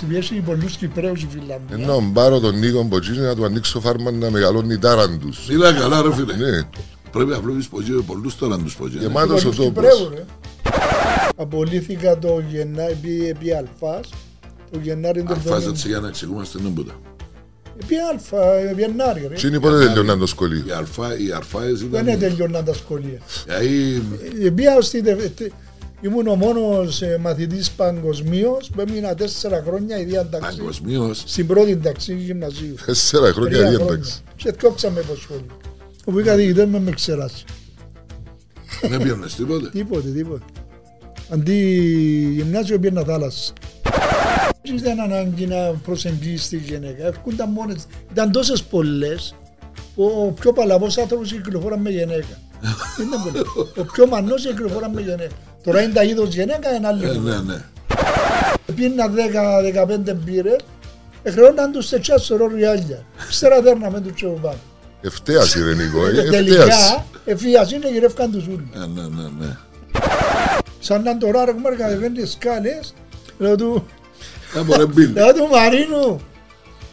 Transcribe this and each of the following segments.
Του πιέσει πολλούς Κυπρέους η Φιλανδία. Ενώ πάρω τον Νίκο Μποτσίνη να του ανοίξω φάρμα να μεγαλώνει τάραντους. Μιλά καλά ρε φίλε. Ναι, Πρέπει να βλέπεις πως είναι πολλούς τάραντους πως είναι. γεμάτος ο Πολλούς Κυπρέους, τόπος. ρε. Απολύθηκα το Γενάρη, επί, επί Αλφάς, το Γενάρη του Αρφάζα 70. της για να εξηγούμαστε νόμποτα. Επί Αλφα, ε, Γενάρη ρε. Τι είναι πότε τελειώναν το σχολείο. Οι αλφά, οι αρφάες ήταν... Δεν τελειώναν τα σχολεία. Δηλαδή, Ε, Πήγα στη τε- τε- Ήμουν ο μόνος ε, μαθητής παγκοσμίως που έμεινα τέσσερα χρόνια η διάταξη παγκοσμίως, στην πρώτη ταξί γυμνασίου. Τέσσερα χρόνια Τρία διένταξη. Και διώξαμε από σχολείο. Όπου είχα διηγητές με με ξεράσει. δεν πιένες τίποτε; Τίποτε, τίποτε. Αντί γυμνάσιο πήγαινα θάλασσα. Δεν ήταν ανάγκη να προσεγγίσει τη γυναίκα. Έρχονταν μόνες. Ήταν τόσες πολλές που ο πιο παλαβός άνθρωπος κυκλοφορά με γυναίκα. Δεν ήταν πολύ. Ο πιο μανός κυκλοφορά με γυναίκα. Τώρα είναι τα είδος γυναίκα, είναι άλλη. Ε, κουβέντα. ναι, ναι. Πίνα 10-15 μπύρες, εχρεώναν τους τετσιά σωρό ριάλια. Ύστερα δέρναμε τους τσεβουμπάν. Ευτέαση ρε Νίκο, ε, ευτέαση. Τελικά, εφίαση είναι γυρεύκαν τους ούλους. Ε, ναι, ναι, ναι. Σαν να τώρα ρε κουμάρ κατεβαίνει τις σκάλες, λέω του, Ε, μωρέ μπιλ. λέω του Μαρίνου.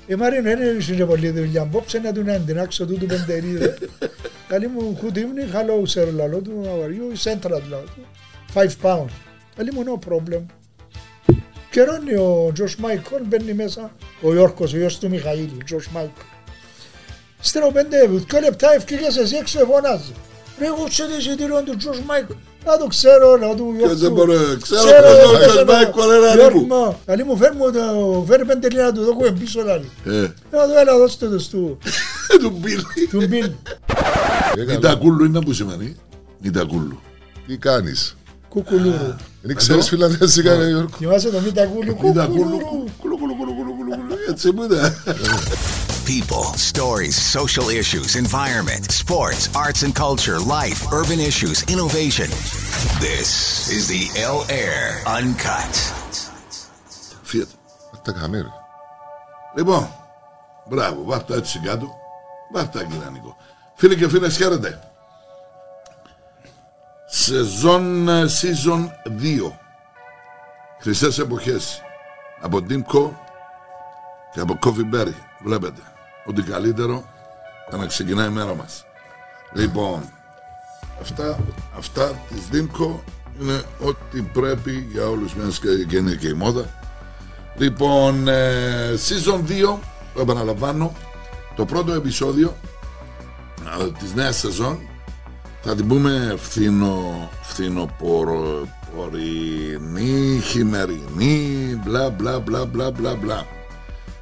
Ε, Μαρίνου, δεν είναι και πολύ δουλειά. Απόψε να του να αντινάξω τούτου πεντερίδε. Καλή μου, good evening, hello sir, λαλό του, how are you, central, λαλό του. Five pounds. Καλή μου, no problem. Καιρώνει ο Τζος Μάικολ, μπαίνει μέσα, ο Ιόρκος, ο γιος του Μιχαήλ, ο Τζος Μάικολ. Ύστερα πέντε, δυο λεπτά ευκήγες εσύ έξω φωνάζει. Ρε, εγώ ξέρω το εισιτήριο του Τζος Μάικολ. Να το ξέρω, να του Ποιος δεν Ιόρκου. μπορεί, ξέρω Ξέρω, ποιος ρε, δεν ξέρω. μπορεί, κολλέρα Γιώργο ρήμου. μου, Καλή μου, φέρ μου το, φέρ πέντε λίρα να του δώκουμε πίσω λάλη. Ε, Να του έλα, δώστε το στου, του μπιλ. του μπιλ. Ε, καλά. Νιτακούλου είναι που σημαίνει. Νιτακούλου. Τι κάνεις; Κουκουλούρου. Δεν ξέρεις φιλανδέζικα ρε Γιώργο. Θυμάσαι το Μητακούλου, Νιτακούλου. κουκουλούρου. Κουλου, κουλου, κουλου, κουλου, κουλου, κουλου. Έτσι μου είναι. People, stories, social issues, environment, sports, arts and culture, life, urban issues, innovation. This is the L Air Uncut. Φύγετε. Τα κάμε ρε. Λοιπόν, μπράβο, βάρ' τα έτσι κάτω. Βάρ' τα κύριε Νίκο. Φίλοι και φίλες, χαίρετε. Σεζόν ε, season 2. Χρυσές εποχές. Από Dimco και από Coffee Berry. Βλέπετε. Ότι καλύτερο για να ξεκινάει η μέρα μας. Λοιπόν, αυτά, αυτά της Dimco είναι ό,τι πρέπει για όλους μιας και, και είναι και η μόδα. Λοιπόν, ε, season 2, το επαναλαμβάνω, το πρώτο επεισόδιο ε, της νέας σεζόν θα την πούμε φθινο, φθινοπορεινή, χειμερινή, μπλα μπλα μπλα μπλα μπλα μπλα.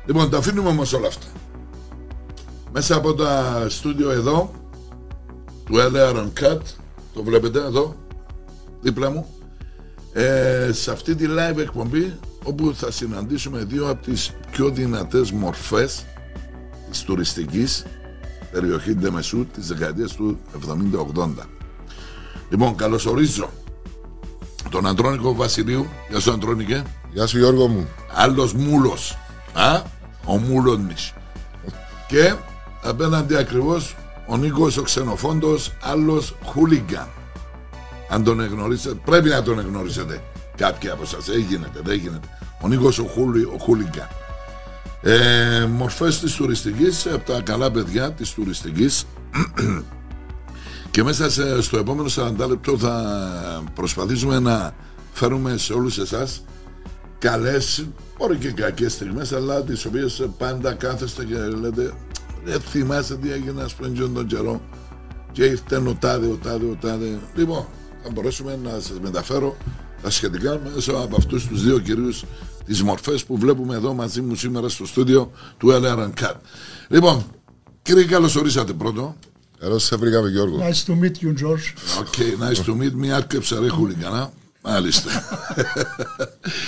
Λοιπόν, τα αφήνουμε όμως όλα αυτά. Μέσα από τα στούντιο εδώ, του LR Uncut, το βλέπετε εδώ, δίπλα μου, ε, σε αυτή τη live εκπομπή όπου θα συναντήσουμε δύο από τις πιο δυνατές μορφές της τουριστικής περιοχή Ντεμεσού της δεκαετίας του 70-80. Λοιπόν, καλωσορίζω τον Αντρόνικο Βασιλείου. Γεια σου Αντρόνικε. Γεια σου Γιώργο μου. Άλλος μούλος. Α, ο μούλος μης. Και απέναντι ακριβώς ο Νίκος ο ξενοφόντος, άλλος χούλιγκαν. Αν τον εγνωρίσετε, πρέπει να τον εγνωρίσετε κάποιοι από εσάς. Δεν γίνεται, δεν γίνεται. Ο Νίκος ο, χούλι, ο χούλιγκαν. Ε, μορφές της τουριστικής, από τα καλά παιδιά της τουριστικής και μέσα σε- στο επόμενο 40 λεπτό θα προσπαθήσουμε να φέρουμε σε όλους εσάς καλές, μπορεί και κακές στιγμές, αλλά τις οποίες πάντα κάθεστε και λέτε δεν θυμάστε τι έγινε ας πούμε και τον καιρό και ήρθε ο τάδε, ο τάδε, ο τάδε. Λοιπόν, θα μπορέσουμε να σας μεταφέρω τα σχετικά μέσω από αυτούς τους δύο κυρίους τις μορφές που βλέπουμε εδώ μαζί μου σήμερα στο στούντιο του LR Cut. Λοιπόν, κύριε καλώς ορίσατε πρώτο. Καλώ σε βρήκαμε Γιώργο. Nice to meet you, George. Okay, nice to meet me. Άρκεψα ρε χούλιγκανα. Μάλιστα.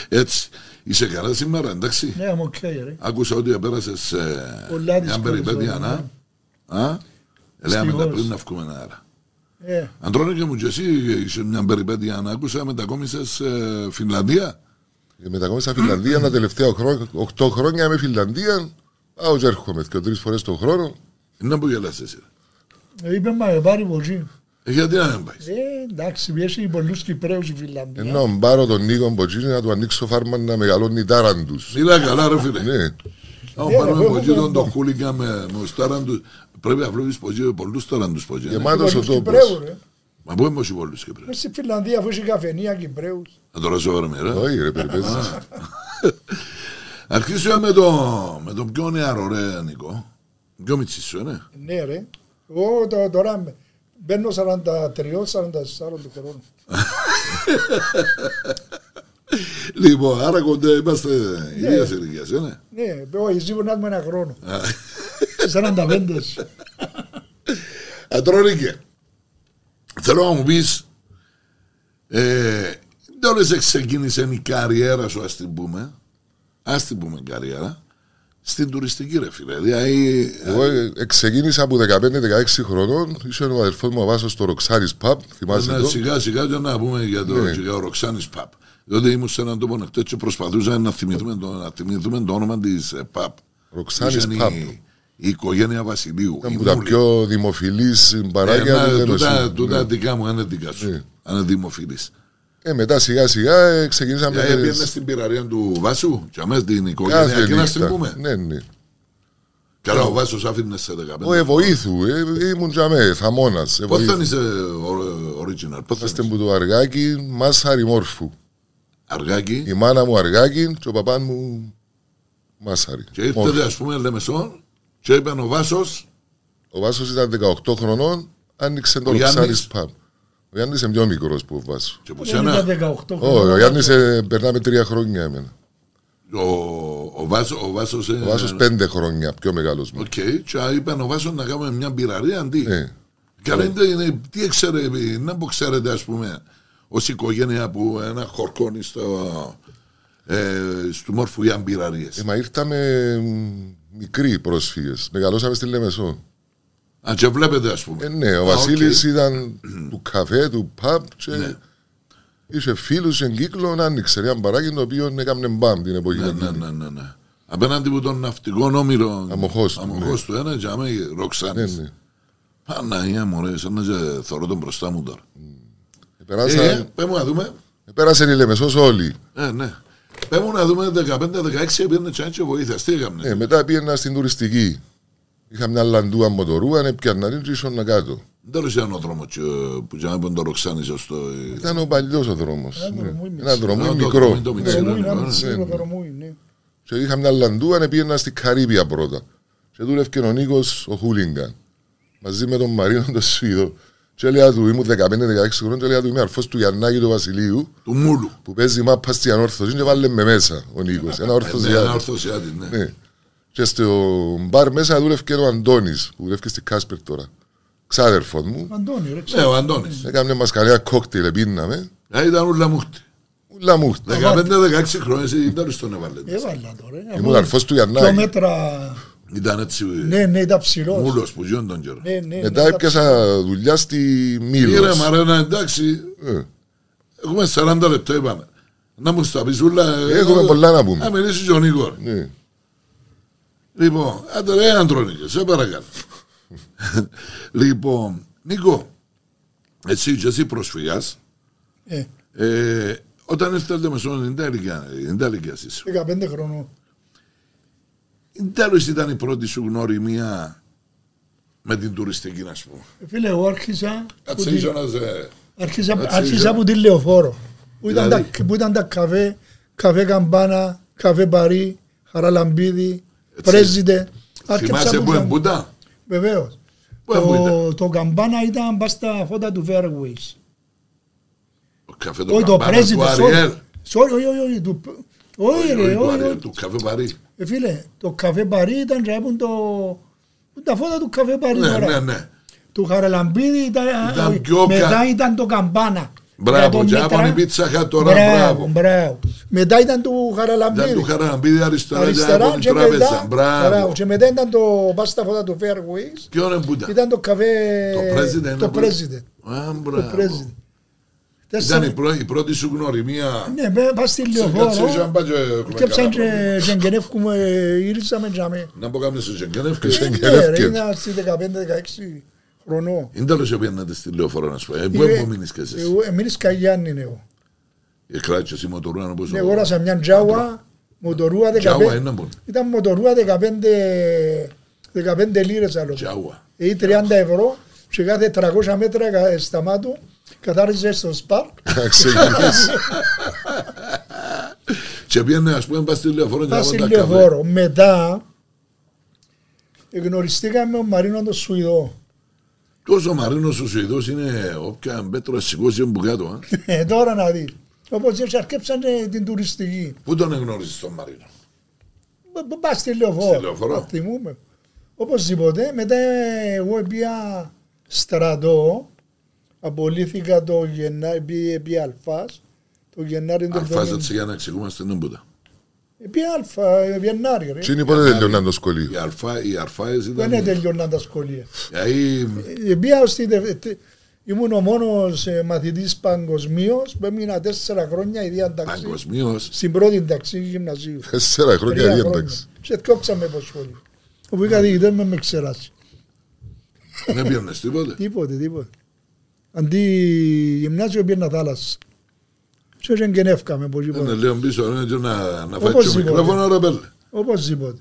Έτσι. Είσαι καλά σήμερα, εντάξει; Ναι, είμαι οκ, ρε. Άκουσα ότι επέρασε Πολλά μια δύσκολες περιπέτεια, ώρες, να. Α, Λέμε τα Δυστυχώς. πριν να βγούμε αέρα. Ε, Αντρώνε και μου και εσύ είσαι μια περιπέτεια να άκουσα μετακόμισες ε, Φινλανδία. Και μετακόμισα στη Φιλανδία τα τελευταία 8 χρόνια με Φιλανδία. Πάω και έρχομαι και τρεις φορές τον χρόνο. Είναι που γελάς εσύ. ε, είπε μα, πάρει πολύ. Ε, Γιατί να μην πάει. Ε, εντάξει, έχει πολλούς Κυπρέους η Φιλανδία. Ενώ πάρω τον Νίκο Μποτσίνη να του ανοίξω φάρμα να μεγαλώνει τάραντους. Μιλά καλά ρε φίλε. Ναι. Αν Ναι, πάρουμε ρε, από εκεί εγώ τον το έχω. χούλικα με με τους τάραντους, πρέπει να βλέπεις πως είναι πολλούς τάραντους πως είναι. Γεμάτος ο Πολλούς τόπος. Κυπρέους, ρε. Μα πού είμαστε πολλούς Κυπρέους. Μες στη Φιλανδία αφού έχει καφενεία Κυπρέους. Να το ρωτήσω τώρα μέρα. Όχι ρε περιπέτειες. Αρχίσουμε με το, με τον πιο νεαρό ρε Νικό. Πιο μητσί σου, ναι. Ναι ρε. Εγώ το- τώρα με- μπαίνω 43-44 του χρόνου. Λοιπόν, άρα κοντά είμαστε ίδιας ηλικίας, ε, ναι. Ναι, όχι, εσύ να έχουμε ένα χρόνο. Σε 45. Αντρόνικε, θέλω να μου πεις, ε, δεν όλες ξεκίνησε η καριέρα σου, ας την πούμε, ας την πούμε καριέρα, στην τουριστική ρε φίλε. Δηλαδή, Εγώ ε, ε, ξεκίνησα από 15-16 χρονών. Είσαι ο αδερφός μου ο Βάσος στο Ροξάρις Pub. Θυμάσαι να, το; σιγά σιγά και να πούμε για το, Ναι. για το Ροξάνης Παπ. Διότι ήμουν σε έναν τόπο νεκτό και προσπαθούσα να θυμηθούμε το, να θυμηθούμε το όνομα της ε, Παπ. Ροξάνης Ήταν Pub. Η, η οικογένεια Βασιλείου. Ήταν η από τα Μούλη. πιο δημοφιλής μπαράκια Ε, του να, Λέμεσου. τούτα, τούτα Ναι. δικά μου, είναι δικά σου. Ναι. Αν είναι δημοφιλής. Ε, μετά σιγά σιγά ε, ξεκινήσαμε. Για τις- έπαιρνες στην πυραρία του Βάσου και αμέσως την οικογένεια Κάθε και να στην νύχτα. πούμε. Ναι, ναι. Καλά, ο Βάσος άφηνες σε 15. Ο Εβοήθου, ε, ήμουν τζαμέ, θαμώνας. Πώς Εβοήθου. δεν είσαι ο- original, πώς Είμαστε δεν που το αργάκι, Μάσαρη Μόρφου. Αργάκι Η μάνα μου αργάκι και ο παπάν μου Μάσαρη. και ήρθε Μόρφου. ας πούμε Λεμεσόν και είπε ο Βάσος Ο Βάσος ήταν 18 χρονών, άνοιξε το Ο Γιάννης. Ροξάρις Pub. Ο Γιάννης είναι πιο μικρός που ο Βάσος. και που Δεν ήταν σένα 18 Όχι, ο χρόνια. Γιάννης ε, περνάμε τρία χρόνια εμένα. ο, ο, Βάσος, ο Βάσος, Ο Βάσος πέντε χρόνια, πιο μεγάλος μου. Οκ, και είπε ο Βάσος να κάνουμε μια μπειραρία αντί. Ναι. Και δεν είναι, τι έξερε, να που ξέρετε ας πούμε, ως οικογένεια που ένα χορκόνι στο, ε, στο μόρφου για μπειραρίες. Ε, μα ήρθαμε μ, μικροί πρόσφυγες. Μεγαλώσαμε στη Λεμεσό. Αν και βλέπετε ας πούμε. Ε, ναι, ο Α, Βασίλης οκ. ήταν του καφέ, του pub και Ναι. είχε φίλους εν κύκλο, άνοιξε ένα μπαράκι το οποίο έκαμε μπαμ την εποχή. Ναι, ναι, ναι, ναι, ναι. Απέναντι από τον ναυτικό όμηρο Αμοχώς του, αμοχώς του ένα και άμα Ναι, Ροξάνης. ναι. Παναγία μου ρε, σαν να και θωρώ τον μπροστά μου τώρα. Ε, Περάσαν, πέ μου να δούμε. πέρασαν οι Λεμεσός όλοι. Ε, ναι. Πέ μου να δούμε 15-16 πήγαινε τσάν και βοήθειας. Τι έκαμε. Ε, μετά πήγαινα στην τουριστική. Είχα μια λαντούα μοτορούα, έπιανα την και ήσουν κάτω. Δεν ρωτήσαν ο δρόμος που για να πούν το Ροξάνης ως το... ε, Ήταν ο παλιός ο δρόμος. Ένα ναι. δρομούι Ένα δρόμο Α, το μικρό. δρομούι το μικρό. Δρομούι, ναι, ένα ναι, μισή ναι. δρομούι, ναι. Και είχα μια λαντούα, πήγαινα στην Καρύβια πρώτα. Και δούλευκε ο Νίκος ο Χούλιγκαν. Μαζί με τον Μαρίνο τον Σουηδό. Και έλεγα του, ήμουν 15-16 χρόνια, και έλεγα του είμαι αρφός του Γιαννάκη του Βασιλείου, Του Μούλου. που παίζει μάπα στη ανόρθωση και βάλε με μέσα ο Νίκος. Ένα Ναι, ένα ορθωσιάτη. ορθωσιάτη, ναι. Ναι. Και στο μπαρ μέσα δούλευκε ο Αντώνης, που δουλεύει στη Κάσπερ τώρα. Ξάδερφος μου. Αντώνη, ρε, Ναι, ξέρω. ο Αντώνης. Έκαμε μας κανένα κόκτελ, πίναμε. Ε, Ήταν ούλα μούχτη. Ούλα μου. 15-16 χρόνια εσύ δεν στον έβαλε. Έβαλα τώρα. ε, Ήμουν αφού αρφός του Δυο Γιαννάκη. Μέτρα. Ήταν έτσι Ναι, ναι, ήταν ψηλός. μούλος που γιον τον καιρό. Ναι, ναι, Μετά ναι, έπιασα δουλειά στη Κύριε Μήλος. Μαρένα, εντάξει, Ε. έχουμε 40 λεπτά είπαμε. Να μου στα πεις ούλα. ε, Έχουμε ε, πολλά να πούμε. Να μιλήσει και ο Νίκορ. Ναι. Λοιπόν, άντε ρε Αντρώνικε, σε παρακαλώ. λοιπόν, Νίκο, εσύ και εσύ προσφυγάς, Ε, ε, όταν ήρθατε με στον Ιντέλικια, Ιντέλικια εσείς, 15 χρονών. Τέλος ήταν η πρώτη σου γνωριμία με την τουριστική, να σου πω. Ε, Φίλε, εγώ άρχισα. που Κάτσε τη- ίσο να σε... Άρχισα, Έτσι, άρχισα είσαι. από τη λεωφόρο. Που ήταν, Δηλαδή; τα, που ήταν τα καφέ, καφέ καμπάνα, καφέ παρί, χαραλαμπίδι, Έτσι. πρέζιτε. Θυμάσαι που είναι Μπούτα; Βεβαίως. Πού είναι που Το, ήταν; το καμπάνα ήταν πας στα φώτα του Fairways. Το καφέ το Όχι το καμπάνα πρέζιτε. του Αριέλ. Όχι, όχι, όχι, όχι. του- Όχι, ρε, Όχι, του όχι, Αριέλ, όχι. Του καφέ Παρί. Ε, Φίλε, το καφέ παρί ήταν ρε, που το... που τα φώτα του καφέ παρί Ναι, τώρα. ναι, ναι. Του Χαραλαμπίδη ήταν, Ήταν όχι, πιο μετά κα- ήταν το καμπάνα. Μπράβο, Για και το από Μητρά- η πίτσα χα τώρα, Μπράβο, μπράβο. μπράβο. Μετά ήταν του Ήταν του Χαραλαμπίδη. Χαραμπίδη αριστερά και Αριστερά από και την τράπεζα. μετά, Μπράβο. μπράβο. και μετά ήταν το πας στα φώτα του Fairways. Ποιο είναι Μπούτα. Ήταν το καφέ... Το President. Το είναι President. που- Α, Το μπράβο. President. Ήταν Τέσσερα- η πρω- η πρώτη σου γνωριμία. Ναι, με- πας στη Κάτσε, λεωφόρο. αν πάει και έχουμε Και ψάχνει καλά πράγματα. και γενεύκουμε, ήρθαμε τζάμε. Να πω κάμια σε Ζεγγενεύκε. Και σε- Ναι, ρε, Γενεύκες. είναι στις 15-16 χρονών. Είναι τέλος που πιένατε στη λεωφορώ να σου πω. Ε, Πού Ε, έμεινες και εσείς. Εγώ εμείς Καγιάννη είναι εγώ. Ε, κράτησες η μοτορούα όπως Ναι, αγόρασα μια Τζάουα, μοτορούα 15. Τζάουα είναι μόνο. Ήταν μοτορούα 15, 15 λίρες άλλο. Τζάουα. Ή 30 ευρώ και κάθε 300 μέτρα κα- σταμάτου καθάριζε στο σπαρκ. Να ξεκινήσει. Και πιένε ας πούμε πας στη λεωφορώ Πας και στη να τα καφέ. λεωφόρο. Μετά γνωριστήκαμε με τον Μαρίνος τον Σουηδό. Τόσο ο Μαρίνος ο Σουηδός είναι όποια μπέτρο σηκώσει από κάτω. α. Ε, τώρα να δει. Όπως έτσι αρκέψανε την τουριστική. Πού τον εγνώρισες τον Μαρίνο; Μπ- Πας στη λεωφόρο. Στη λεωφόρο. Να Θυμούμε. Οπωσδήποτε. Μετά εγώ πήγα στρατό. Απολύθηκα το Γενάρη, πήγε πήγε Αλφάς. Το Γενάρη του Αλφάζατσε για να εξηγούμαστε την πούτα. Πήγε Αλφα, ε, Γενάρη ρε. Τι είναι πότε τελειώναν το σχολείο. Οι αλφά, οι αρφάες Δεν ήταν... τελειώναν τα σχολεία. Δηλαδή, Ε, Πήγα ως τη δε- τε- Ήμουν ο μόνος ε, μαθητής παγκοσμίως που έμεινα τέσσερα χρόνια η διάταξη. παγκοσμίως, Στην πρώτη ταξί γυμνασίου. Τέσσερα χρόνια Τρία διένταξη. Σε διώξαμε από σχολείο. Όπου είχα διηγητές με με ξεράσει. δεν πιένες τίποτε; Τίποτε, τίποτε. Αντί γυμνάσιο πήγαινα θάλασσα. Και όχι εγκαινεύκαμε από εκεί Είναι πέρα. λίγο πίσω, είναι και να, να φάει Όπως το είπα. μικρόφωνο ρε πέλε. Οπωσδήποτε.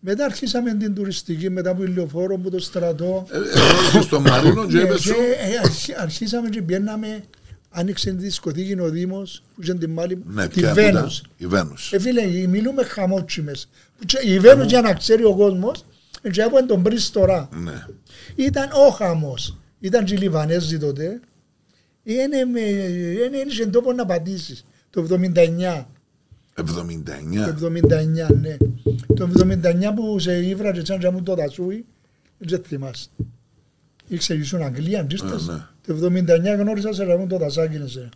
Μετά αρχίσαμε την τουριστική, μετά από ηλιοφόρο, από το στρατό. Ε, Εγνώρισες στον Μαρίνο και Ναι, είπες και, σου, ε, αρχι- αρχίσαμε και πιέναμε, άνοιξε τη δισκοτήκη ο Δήμος, που είχε την μάλη, ναι, τη ποια Βένους. ήταν, η Βένους. Ε, φίλε, μιλούμε χαμότσιμες. Που και- Η Βένους για να ξέρει ο κόσμος, και από τον Πρίστορα. Ναι. Ήταν ο χαμός. Ήταν και οι Λιβανέζοι τότε. Είναι με- είναι είχε τόπο να πατήσεις. Το 79. 79. Το 79, ναι. Το 79 που σε ήβρα και τσάντζα μου το δασούι, δεν θυμάσαι. Ήξερε ήσουν Αγγλία, αντίσταση. Ε, ναι. Το 79 γνώρισα σε ραβούν το δασάκι, σε.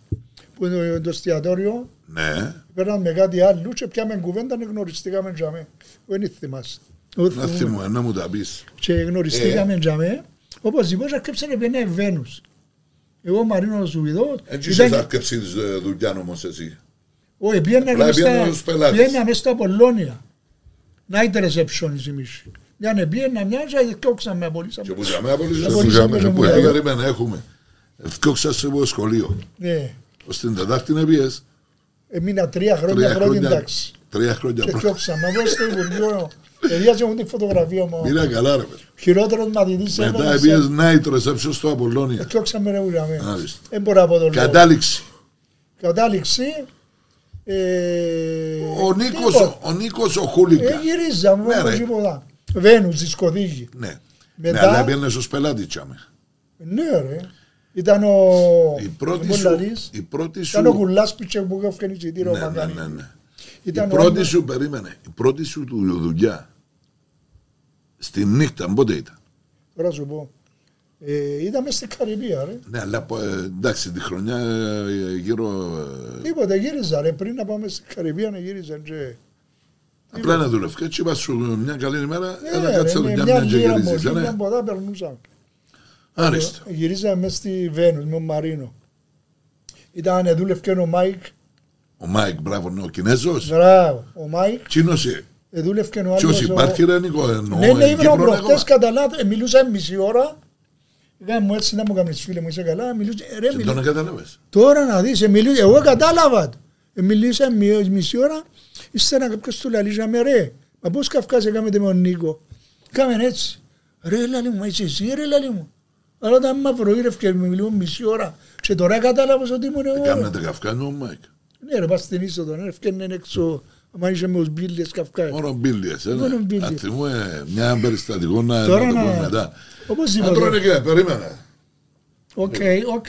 Που είναι το- το εστιατόριο, Ναι. πέραμε με κάτι άλλο και πιάμε κουβέντα και γνωριστήκαμε τζαμέ. Δεν θυμάσαι. Εγώ Να θυμούμαι. θυμώ, να μου τα πεις. Και γνωριστήκαμε τζαμέ, όπως είπα, αρκέψανε πέντε Βένους. Εγώ Μαρίνο Ζουβιδό, Έτσι είσαι θα αρκεψεί τη δουλειά όμως εσύ. όχι, πήγαινα Απλά μες στα- πήγαινε στους πελάτες. πήγαινα μες στα Πολώνια. Night reception η μίση. Μια ναι πήγαινα, μια και διώξαμε, απολύσαμε. Και που ζαμε απολύσαμε. Απολύσαμε Ζούσαμε, και ναι, μου που Ε, λέει, Περίμενε, έχουμε. Ευκόξα σε εγώ σχολείο. Ναι, Ως την Τετάρτη να πιες. έμεινα τρία χρόνια Τρία πρώτη χρόνια. τάξη. Τρία χρόνια Και πρώτα. διώξαμε, εγώ στο Υπουργείο, Εδιάζε μου τη φωτογραφία μου. Μοίρα καλά ρε παιδί. Χειρότερος μαθητής Μετά έβαλε πήγες σε- night reception στο Απολώνια. Διώξαμε ρε ουραμε. Μάλιστα. Δεν μπορώ από το λόγο. Κατάληξη. Κατάληξη. ε, Ο Νίκος, τίποτα. ο Νίκος ο Ε, Χούλιγκα. γυρίζαμε, Ναι, από ρε. τίποτα. Βένους, δισκοθήκη. Ναι. Μετά- Ναι, αλλά πήγαινε στους πελάτες τσάμε. Ναι ρε. Ήταν ο... Η πρώτη πώς σου, λαλείς, η πρώτη σου, Ήταν ο Κουλάς που που έφυγε εισιτήριο ναι, ναι, Μαγκανή. ναι, ναι. Η Ήταν ο πρώτη άλλος- σου, περίμενε, η πρώτη σου του δουλειά στη νύχτα, πότε ήταν; Τώρα σου πω. Ε, ήταν μες στην Καρibία ρε. Ναι, αλλά ε, εντάξει, τη χρονιά ε, γύρω. ε, Τίποτα, γύριζα ρε. Πριν να πάμε στην Καρibία να γύριζα και... Απλά να δουλεύεις. Και έτσι είπα σου μια καλή ημέρα, Ναι, έλα ρε, κάτσε με δουλειά μια μια και λίρα γυρίζεις. μοχή, ε, ναι. μια ποδά περνούσα. Άριστα. Γυρίζαμε μες στη Βένους με τον Μαρίνο. Ήταν, ε, δούλευκε ο Μάικ. Ο Μάικ, μπράβο, ναι, ο Κινέζος. Μπράβο, ο Μάικ. Τσίνος, ε, ε, Δούλευκε ο άλλος. ποιος ο- υπάρχει ρε Νίκο, εννοώ, Ναι, ναι, εν ήμουν Κύπρο, προχτές εγώ. κατά λάθος. Ε, Μιλούσα μισή ώρα. Έκανα μου έτσι να μου κάνεις φίλε μου, είσαι καλά. Μιλούσα, ε, ρε, Και μιλούσα. τον κατάλαβες. Τώρα να δεις, ε, μιλούσα, εγώ κατάλαβα. το. Ε, Μιλήσα μι- μισή ώρα, ύστερα κάποιος του λαλίζαμε ρε. Μα πώς καυκάς έκαμε με τον Νίκο. Κάμεν έτσι. Ρε λαλί μου, μα είσαι εσύ ρε λαλί μου. Αλλά όταν με προήρευκε μιλούμε μισή ώρα και τώρα κατάλαβες ότι ήμουν εγώ. ρε. Κάμνατε καυκάνο ο Μάικ. Ναι ρε, πας στην είσοδο, ρε, ευκαινε έξω. Άμα είσαι με τους μπίλες καυκάς. Μόνο μπίλιες, ε, Μόνο ναι. μπίλιες. Αν θυμούμε μια περιστατικό να Τώρα να το να- πούμε μετά. Όπως Να είπα. τρώνε και περίμενα. Οκ, οκ.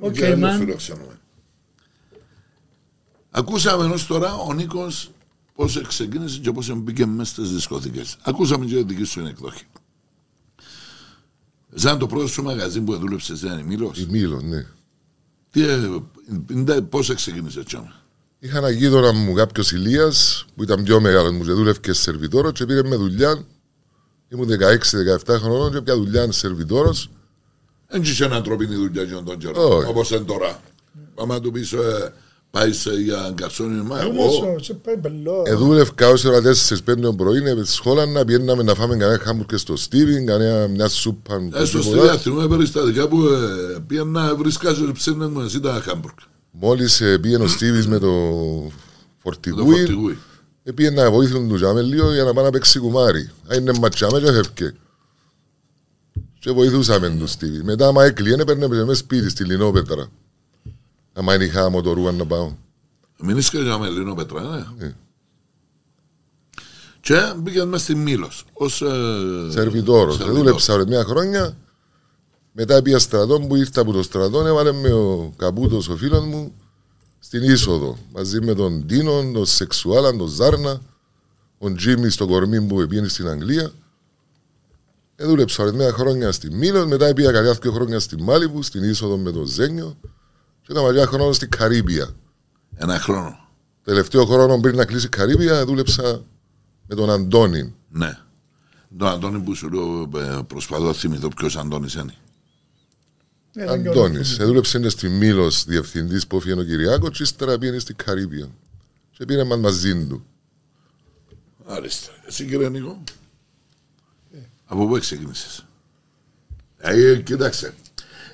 Οκ, Και άλλο man. φιλοξενούμε. Ακούσαμε ενός τώρα ο Νίκος πώς ξεκίνησε και πώς μπήκε μέσα στις δισκοθήκες. Ακούσαμε και τη δική σου εκδοχή. Σαν το πρώτο σου μαγαζί που δούλεψες δεν είναι Μήλος; Η Μήλος, ναι. Τι, ε, είναι- πώς ξεκίνησε έτσι. Είχα ένα γείτονα μου κάποιος Ηλίας που ήταν πιο μεγάλος μου και δούλευε σερβιτόρος και πήρε με δουλειά. Ήμουν 16-17 χρόνων και πια δουλειά σερβιτόρος. Δεν είχε έναν τροπινή δουλειά για τον καιρό, Όχι. όπως είναι τώρα. Άμα του πεις, ε, Πάει σε, για γκαρσόνι, μα Ήμουν εγώ. στο- σε πέμπελο. Εδούλευκα ως ώρα 4-5 το πρωί, είναι στη σχόλα να πιέναμε να φάμε κανένα χάμπουργκερ στο Στίβιν, κανένα μια σούπα. Ε, στο τίποτα. στυλιά θυμούμαι περιστατικά που ε, πήγαν να βρίσκα σε ψήνες μου, εσύ ήταν Χάμπουργκ. Μόλις ε, πήγαινε ο Στίβις με το Το φορτηγούι, φορτηγούι. ε, πήγαινε να βοήθουν τους τζάμε λίγο για να πάνε να παίξει κουμάρι. Α, είναι ματσάμε και έφευκε. Και βοηθούσαμε τους Στίβι. Μετά, άμα έκλειε, έπαιρνε μέσα σπίτι στη Λινόπετρα. Άμα είναι είχα μοτορούα να πάω. Μην είσαι και για Μελίνο Πετρά, ναι. Ε. Και μπήκαν μέσα στη Μήλος. Ως, ε, Σερβιτόρος. σερβιτόρος. Δούλεψα ρε μια χρόνια. Μετά πήγα στρατό που ήρθα από το στρατό, έβαλε με ο Καπούτος, ο φίλος μου, στην είσοδο. Μαζί με τον Τίνον, τον Σεξουάλαν, τον Ζάρνα, τον Τζίμι στο κορμί που πήγαινε στην Αγγλία. Ε, δούλεψα ρε μια χρόνια στη Μήλος, μετά πήγα κάποια δύο χρόνια στη Μάλιβου, στην είσοδο με τον Ζένιο. Και έκανα μια χρόνο στην Καρύμπια. Ένα χρόνο. Τελευταίο χρόνο πριν να κλείσει η Καρύμπια, δούλεψα με τον Αντώνη. Ναι. Τον Αντώνη που σου λέω, ε, προσπαθώ να θυμηθώ ποιος Αντώνης είναι. Ε, δεν Αντώνης. νιώθω. Έδουλεψε είναι στη Μήλος διευθυντής που έφυγε ο Κυριάκος, και ύστερα πήγαινε στην Καρύμπια. Και πήρε μα μαζί του. Άριστα. Εσύ κύριε Νίκο. Από πού ξεκίνησες. Ε, κοίταξε.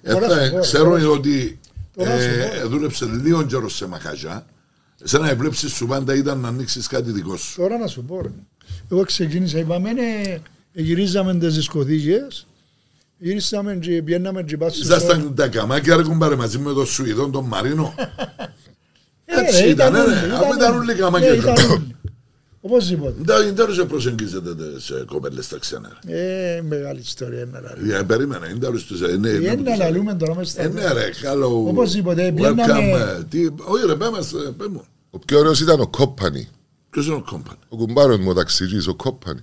Ε, Τώρα θα- σου πω, ξέρω τώρα σου- ότι τώρα σου ε, πω. ε, δούλεψε λίγο καιρό σε μαχαζιά. Εσένα η βλέψη σου πάντα ήταν να ανοίξεις κάτι δικό σου. Τώρα να σου πω. ρε. Εγώ ξεκίνησα, είπαμε, ναι, γυρίζαμε τις δισκοθήκες, γυρίσαμε και πιέναμε και πάσουμε. Ήσασταν τα καμάκια ρε κουμπάρε μαζί με τον Σουηδόν τον Μαρίνο. Ε, Έτσι ρε, ήταν, όλοι, ρε. Αφού ήταν όλοι καμάκια. Ναι, ήταν όλοι. Οπωσδήποτε. Δεν δεν σε προσεγγίζετε σε κοπέλες στα ξένα. ρε. Ε, μεγάλη ιστορία είναι ρε. Για περίμενε, δεν τέλος τους... ε, ναι, ναι, Είναι τους- να λαλούμε τώρα μες στα Ε, ναι ρε, καλό... Οπωσδήποτε, Welcome, πιέναμε- ε, τι- Όχι ρε, πέ μας, ε, πέ μου. Ο πιο ωραίος ήταν ο Κόπανη. Ποιος είναι ο κόμπαν. Ο κουμπάρος μου ο ταξιτζή, ο Κόπανη.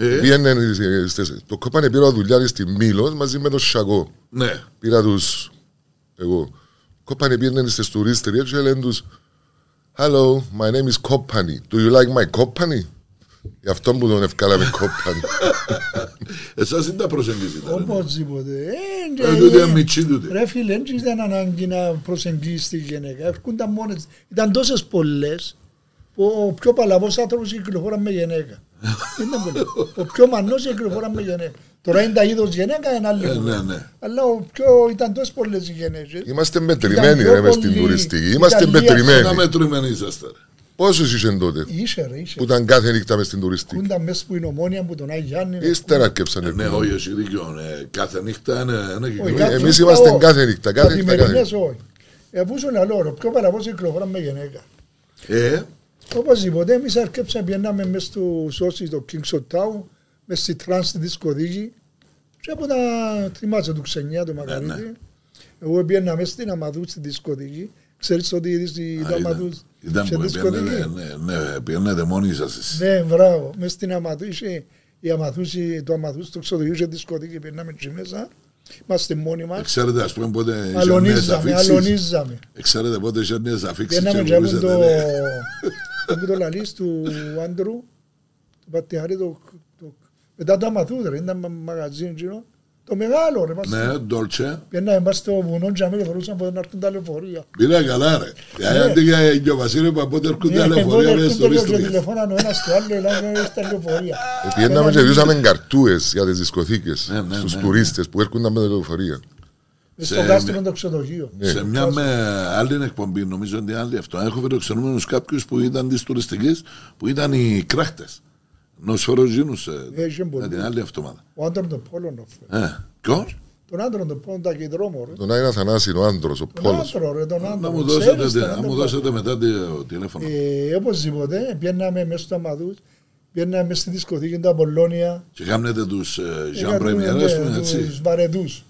Ε, Πήγαινε, ε, στις- το Κόπανη πήρα δουλειά στη Μήλος μαζί με τον Σαγό. Ναι. Πήρα τους. Εγώ. Κόπανη πήγαινε στι τουρίστερε και λένε τους. Hello, my name is Company. Do you like my company? Γι' αυτό που τον ευκάλαμε Company. Εσάς δεν τα προσεγγίζετε. ρε. Οπωσδήποτε. Ε, Ε, και- τούτοι είναι μητσί τούτοι. Ρε φίλε, δεν ήταν ανάγκη να προσεγγίσεις τη γυναίκα. Έρχονταν μόνες. Ήταν τόσες πολλές που ο πιο παλαβός άνθρωπος κυκλοφορά με γυναίκα. Δεν ήταν πολύ. Ο πιο μανός κυκλοφορά με γυναίκα. Τώρα είναι τα είδος γυναίκα, είναι άλλη Ε, κουβέντα. ναι, ναι. Αλλά ο πιο, ήταν τόσες πολλές οι γυναίκες. Είμαστε μετρημένοι πιο ρε μες στην πολύ τουριστική. Είμαστε Ιταλία. Να μετρημένοι. μετρημένοι είσαστε. ρε. Πόσους είσαι τότε Είσαι ρε, είσαι. που ήταν κάθε νύχτα μες στην τουριστική; Κούντα μέσα που είναι ομόνια που τον Άγι Γιάννη. Ύστερα αρκέψανε. Ναι, όχι, εσύ δίκιο. ναι. Κάθε νύχτα είναι ένα Όχι, κυκλοφορία. κάθε εμείς νύχτα, είμαστε όχι. κάθε νύχτα, κάθε νύχτα, κάθε Καθημερινές όχι. Ε, Αφού σου λέω, ο πιο παλαβός κυκλοφορά με γυναίκα. Ε, Οπωσδήποτε, εμείς αρκέψαμε, πιέναμε μες στο σώσι το Kings of Town, μες στη τρανς στη δισκοδίκη και από τα θυμάσαι του ξενιά του Μακαρίτη. Εγώ πιένα μες στην Αμαδού στη δισκοδίκη. Ξέρεις ότι είδες η α, ήταν- Αμαδού Ήταν σε που δισκοδίκη; πήγαινε, ναι, ναι, πήγαινετε μόνοι σας εσείς. Ναι, μπράβο. Μες στην Αμαδού είχε η Αμαδούς, το Αμαδού στο ξοδοχείο είχε δισκοδίκη, πιέναμε εκεί μέσα. Είμαστε μόνοι μας. Ξέρετε, ας πούμε, πότε είχε νέες Αλωνίζαμε, αφήξεις. αλωνίζαμε. Ξέρετε πότε είχε νέες αφήξεις Πιέναμε και και από μπορούσατε, το, ναι. από το λαλής του Άντρου, του Πατιχάρη, το, το, μετά το Αμαθούδρε, ήταν μα- μαγαζί γύρω, το μεγάλο ρε, μας, Ναι, ντόλτσε. πιέναμε μας στο βουνό και αμέσως φορούσαν πότε να έρθουν τα λεωφορεία. Πήρα καλά ρε. Για αντί για ο Βασίλειο που από πότε έρχονται Ναι, λεωφορεία πότε μέσα στο έρχονται και Ρίστρια. τηλεφώναν ο ένας στο άλλος, έλαβε στα λεωφορεία. Ε, Πιέναμε και διούσαμε καρτούες για τις δισκοθήκες Ναι, ναι, στους ναι, τουρίστες που έρχονταν με τα λεωφορεία. Μες Σε- Στο κάστρο το ξενοδοχείο. Ναι. Σε μια με άλλη εκπομπή, νομίζω ότι άλλη αυτό. Έχω φιλοξενούμενους κάποιους που ήταν της τουριστικής, που ήταν οι κράχτες. Νοσφοροζίνους Ε, είχε με πολύ. την άλλη εβδομάδα. Ο άντρος των Πόλων, ρε. Ε, ποιος; τον άντρον των Πόλων, τα κεντρώμο, ρε. Τον Άγινα Θανάση είναι ο άντρος, ο Τον Πόλος. άντρο, ρε, τον Να άντρο. μου Ξέρεις δώσετε, τον να άντρο. μου δώσετε μετά το τηλέφωνο. Ε, οπωσδήποτε, πιέναμε μέσα στο Αμαδούς, πιέναμε μέσα στη δισκοθήκη του Απολλώνια, Και κάνετε τους ε, Jean Έκαναμε, Premier, ναι, ας πούμε, τους έτσι. βαρετούς.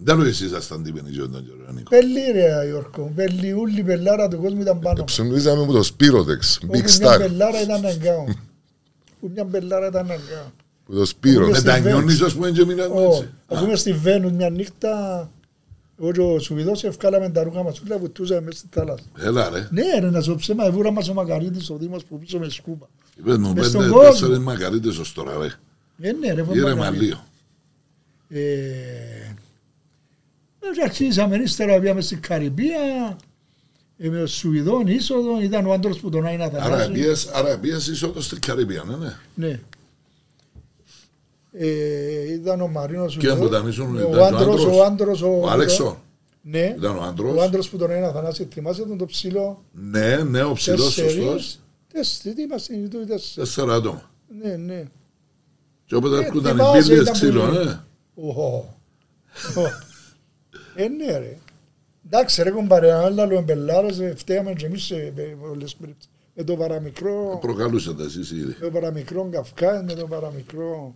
Δεν λέω εσείς ήσασταν τύπενοι ζώντων τον καιρό, Νίκος. Πελί ρε Ιόρκο, πελί, ούλη πελάρα του κόσμου ήταν πάνω. Ψωνίζαμε από το Σπύροδεξ, Όπου Big μια Star, πελάρα ήταν αγκάω. Που μια πελάρα ήταν αγκάω. που το Σπύρο. Όπου Μετανιώνεις, ας πούμε, και μείναμε Ω, έτσι. Αφού είμαι στη Βένους μια νύχτα, εγώ και ο Σουηδός ευκάλαμε τα ρούχα μας, όλα βουτούσαμε μέσα στη θάλασσα. Έλα ρε. Ναι ρε, να σου ψέμα, εβούρα μας ο Μακαρίτης ο Δήμος που πίσω με σκούπα. Είπες μου Μες πέντε στον κόσμο. τέσσερις μακαρίτες ως τώρα, ρε. Ε, ναι ρε, Ήρεμα Μακαρίτης. Λίγο. Ε, ε, και αρχίσαμε ύστερα πήγαμε στην Καριμπία, Ε, με Σουηδόν είσοδο ήταν ο άντρος που τον Άινα Άρα Θανάση. πήγες- Άρα πήγες είσοδος στην Καρύβια, ναι, ναι. Ναι. Ε, ήταν ο Μαρίνος Και Σουηδός. που ήταν ήσουν, ο ήταν ο άντρος, άντρος. ο άντρος, ο, Ο Άλεξον. Ναι, Ήταν ο άντρος. ο άντρος που τον Άινα Θανάση, θυμάσαι τον το ψηλό; Ναι, ναι, ο ψηλός σωστός. Τέσσερις. Τέσσερις, τι είμαστε, είναι το τέσσερις. Τέσσερα άτομα. Ναι, ναι. Και όποτε Ε, έρχονταν οι θυμάσαι, μπίλες ήταν ξύλο, πολύ. ναι. Ω. Ε, ναι ρε. Εντάξει ρε κομπάρε, αν άλλο εμπελάρες, ε, φταίαμε και εμείς σε με πολλές περιπτώσεις. Με το παραμικρό, Προκαλούσατε εσείς ήδη. με το παραμικρό Καυκά, με το παραμικρό...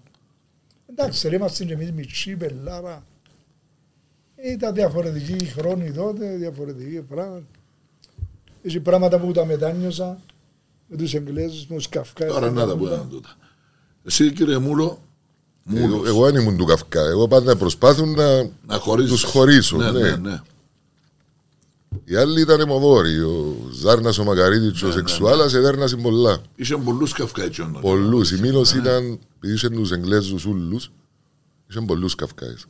Εντάξει ρε, είμαστε και εμείς μητσί, πελάρα. Ήταν διαφορετικοί χρόνοι τότε, διαφορετικοί πράγματα. Έχει πράγματα που τα μετάνιωσα με τους Εγγλέζους, με τους Καυκά. Τώρα να τα πούμε τούτα. Εσύ κύριε Μούλο, Εγώ, Μούλος, εγώ δεν ήμουν του Καυκά. Εγώ πάντα προσπάθουν να να χωρίζεις. τους χωρίσω. Ναι, ναι. ναι, ναι. Οι άλλοι ήταν μοδόροι. Ο Ζάρνας ο Μακαρίτης, Ναι, ο Σεξουάλας, εδέρνασε πολλά. Είσαι πολλούς καυκαϊτσιών. Πολλούς. Η Μήλος Ναι. ήταν, επειδή είχε τους Εγγλέζους ούλους, είχε πολλούς Καυκάες.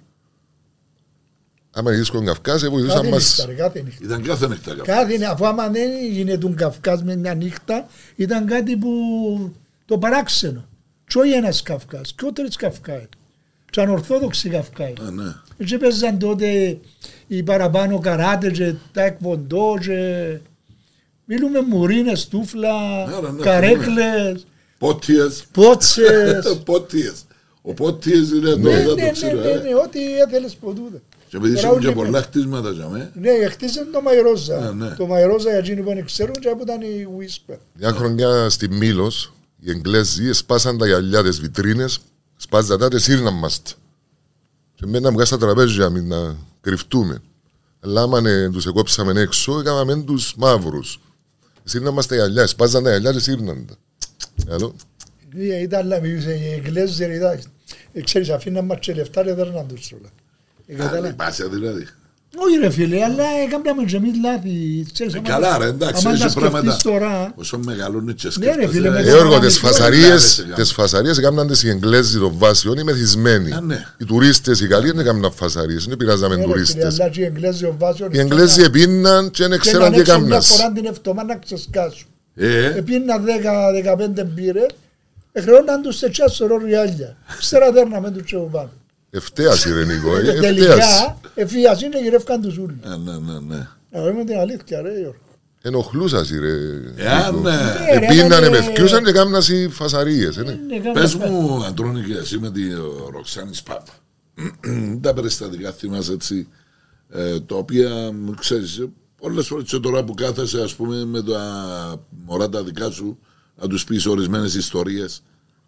Άμα είσαι στον Καυκάς, βοηθούσαν Κάθε μας... νύχτα, ρε, κάθε νύχτα. Ήταν κάθε νύχτα καυκάς. Κάθε, νύχτα, αφού άμα δεν έγινε τον Καυκάς με μια νύχτα, ήταν κάτι που το παράξενο. Και όχι ένας Καυκάς, και ο τρεις Καυκάες. Και ανορθόδοξοι Καυκάες. Ναι, ναι. Και παίζαν τότε οι παραπάνω καράτε και τα εκβοντό και... Μιλούμε μουρίνες, τούφλα, Άρα, ναι, καρέκλες, Πότιες. πότσες. Πότιες. Ο Πότιες είναι το ναι, εδώ ναι, το ναι, ξύλο. ναι, ε. ναι, ό,τι έθελες ποτούτε. Και επειδή Τώρα είχαμε και όλοι πολλά χτίσματα για μέ. Ναι, χτίσαν το Μαϊρόζα. Ναι, ναι. Το Μαϊρόζα για εκείνοι που δεν ξέρουν και που ήταν η Whisper. Μια χρονιά στη Μήλος, οι Εγγλέζοι σπάσαν τα γυαλιά τις βιτρίνες, σπάζαν τα, τις σύρναν μας. τα. Και μέναμε κάτω στα τραπέζια μην να κρυφτούμε. Αλλά άμα ναι, τους εκόψαμε έξω, έκαναμε τους μαύρους. Σύρναν μας τα γυαλιά, σπάζαν τα γυαλιά και σύρναν τα. Καλό. Ε, Ήταν λαμιούσε οι Εγγλέζοι, ρε, ήταν. Ε, Ξέρεις, αφήναν μας και λεφτά και δέρναν τους όλα. Ε, κατάλαβα. Πάσε δηλαδή. Όχι ρε φίλε, αλλά έκαναμε και εμείς λάθη. Ξέρεις, Ε, άμα- Καλά ρε εντάξει, άμα τα έχει πράγματα. σκεφτείς τώρα, Όσο μεγαλώνει και Ναι, ρε, φίλε, σκέφτεσαι. με ε, το- Γιώργο, έκαναμε τις μικρό, φασαρίες, έκαναμε. τις φασαρίες έκαναν τις οι Εγγλέζοι των βάσεων, οι μεθυσμένοι. Α, ναι. Οι τουρίστες, οι καλοί δεν έκαναν φασαρίες, δεν πειράζαμε ναι, ρε, φίλε, τουρίστες. αλλά και οι Εγγλέζοι ο Βάσιος Οι Εγγλέζοι επίναν και δεν ξέραν τι Μια έκαναν. φορά την εβδομάδα να ξεσκάσουν. Ε, Επίνα 10-15 μπύρες, εχρεώναν τους σε τσιάς σωρό ριάλια. Ξέρα δέρναμε τους και ο πάνω. Ευτέαση ρε Νίκο, ε, Και ευτέαση. Τελικά, εφίασαν και γυρεύκαν τους ούλους. ε, ναι, ναι, ναι. Να λέμε την αλήθεια ρε Γιώργο. Ενοχλούσας ρε. Εάν Νίκο. ναι. Ε, ρε, Επίνανε, άμα με είναι- φκιούσαν και κάμναν οι φασαρίες. ε, ναι. Είναι κάμα- Πες μου, Αντρώνη και εσύ με τη ε, Ροξάνης Σπαπ. Τα περιστατικά θυμάσαι έτσι, ε, τα οποία, μ, ξέρεις, πολλές φορές και τώρα που κάθεσαι, ας πούμε, με τα μωρά τα δικά σου, να τους πεις ορισμένες ιστορίες,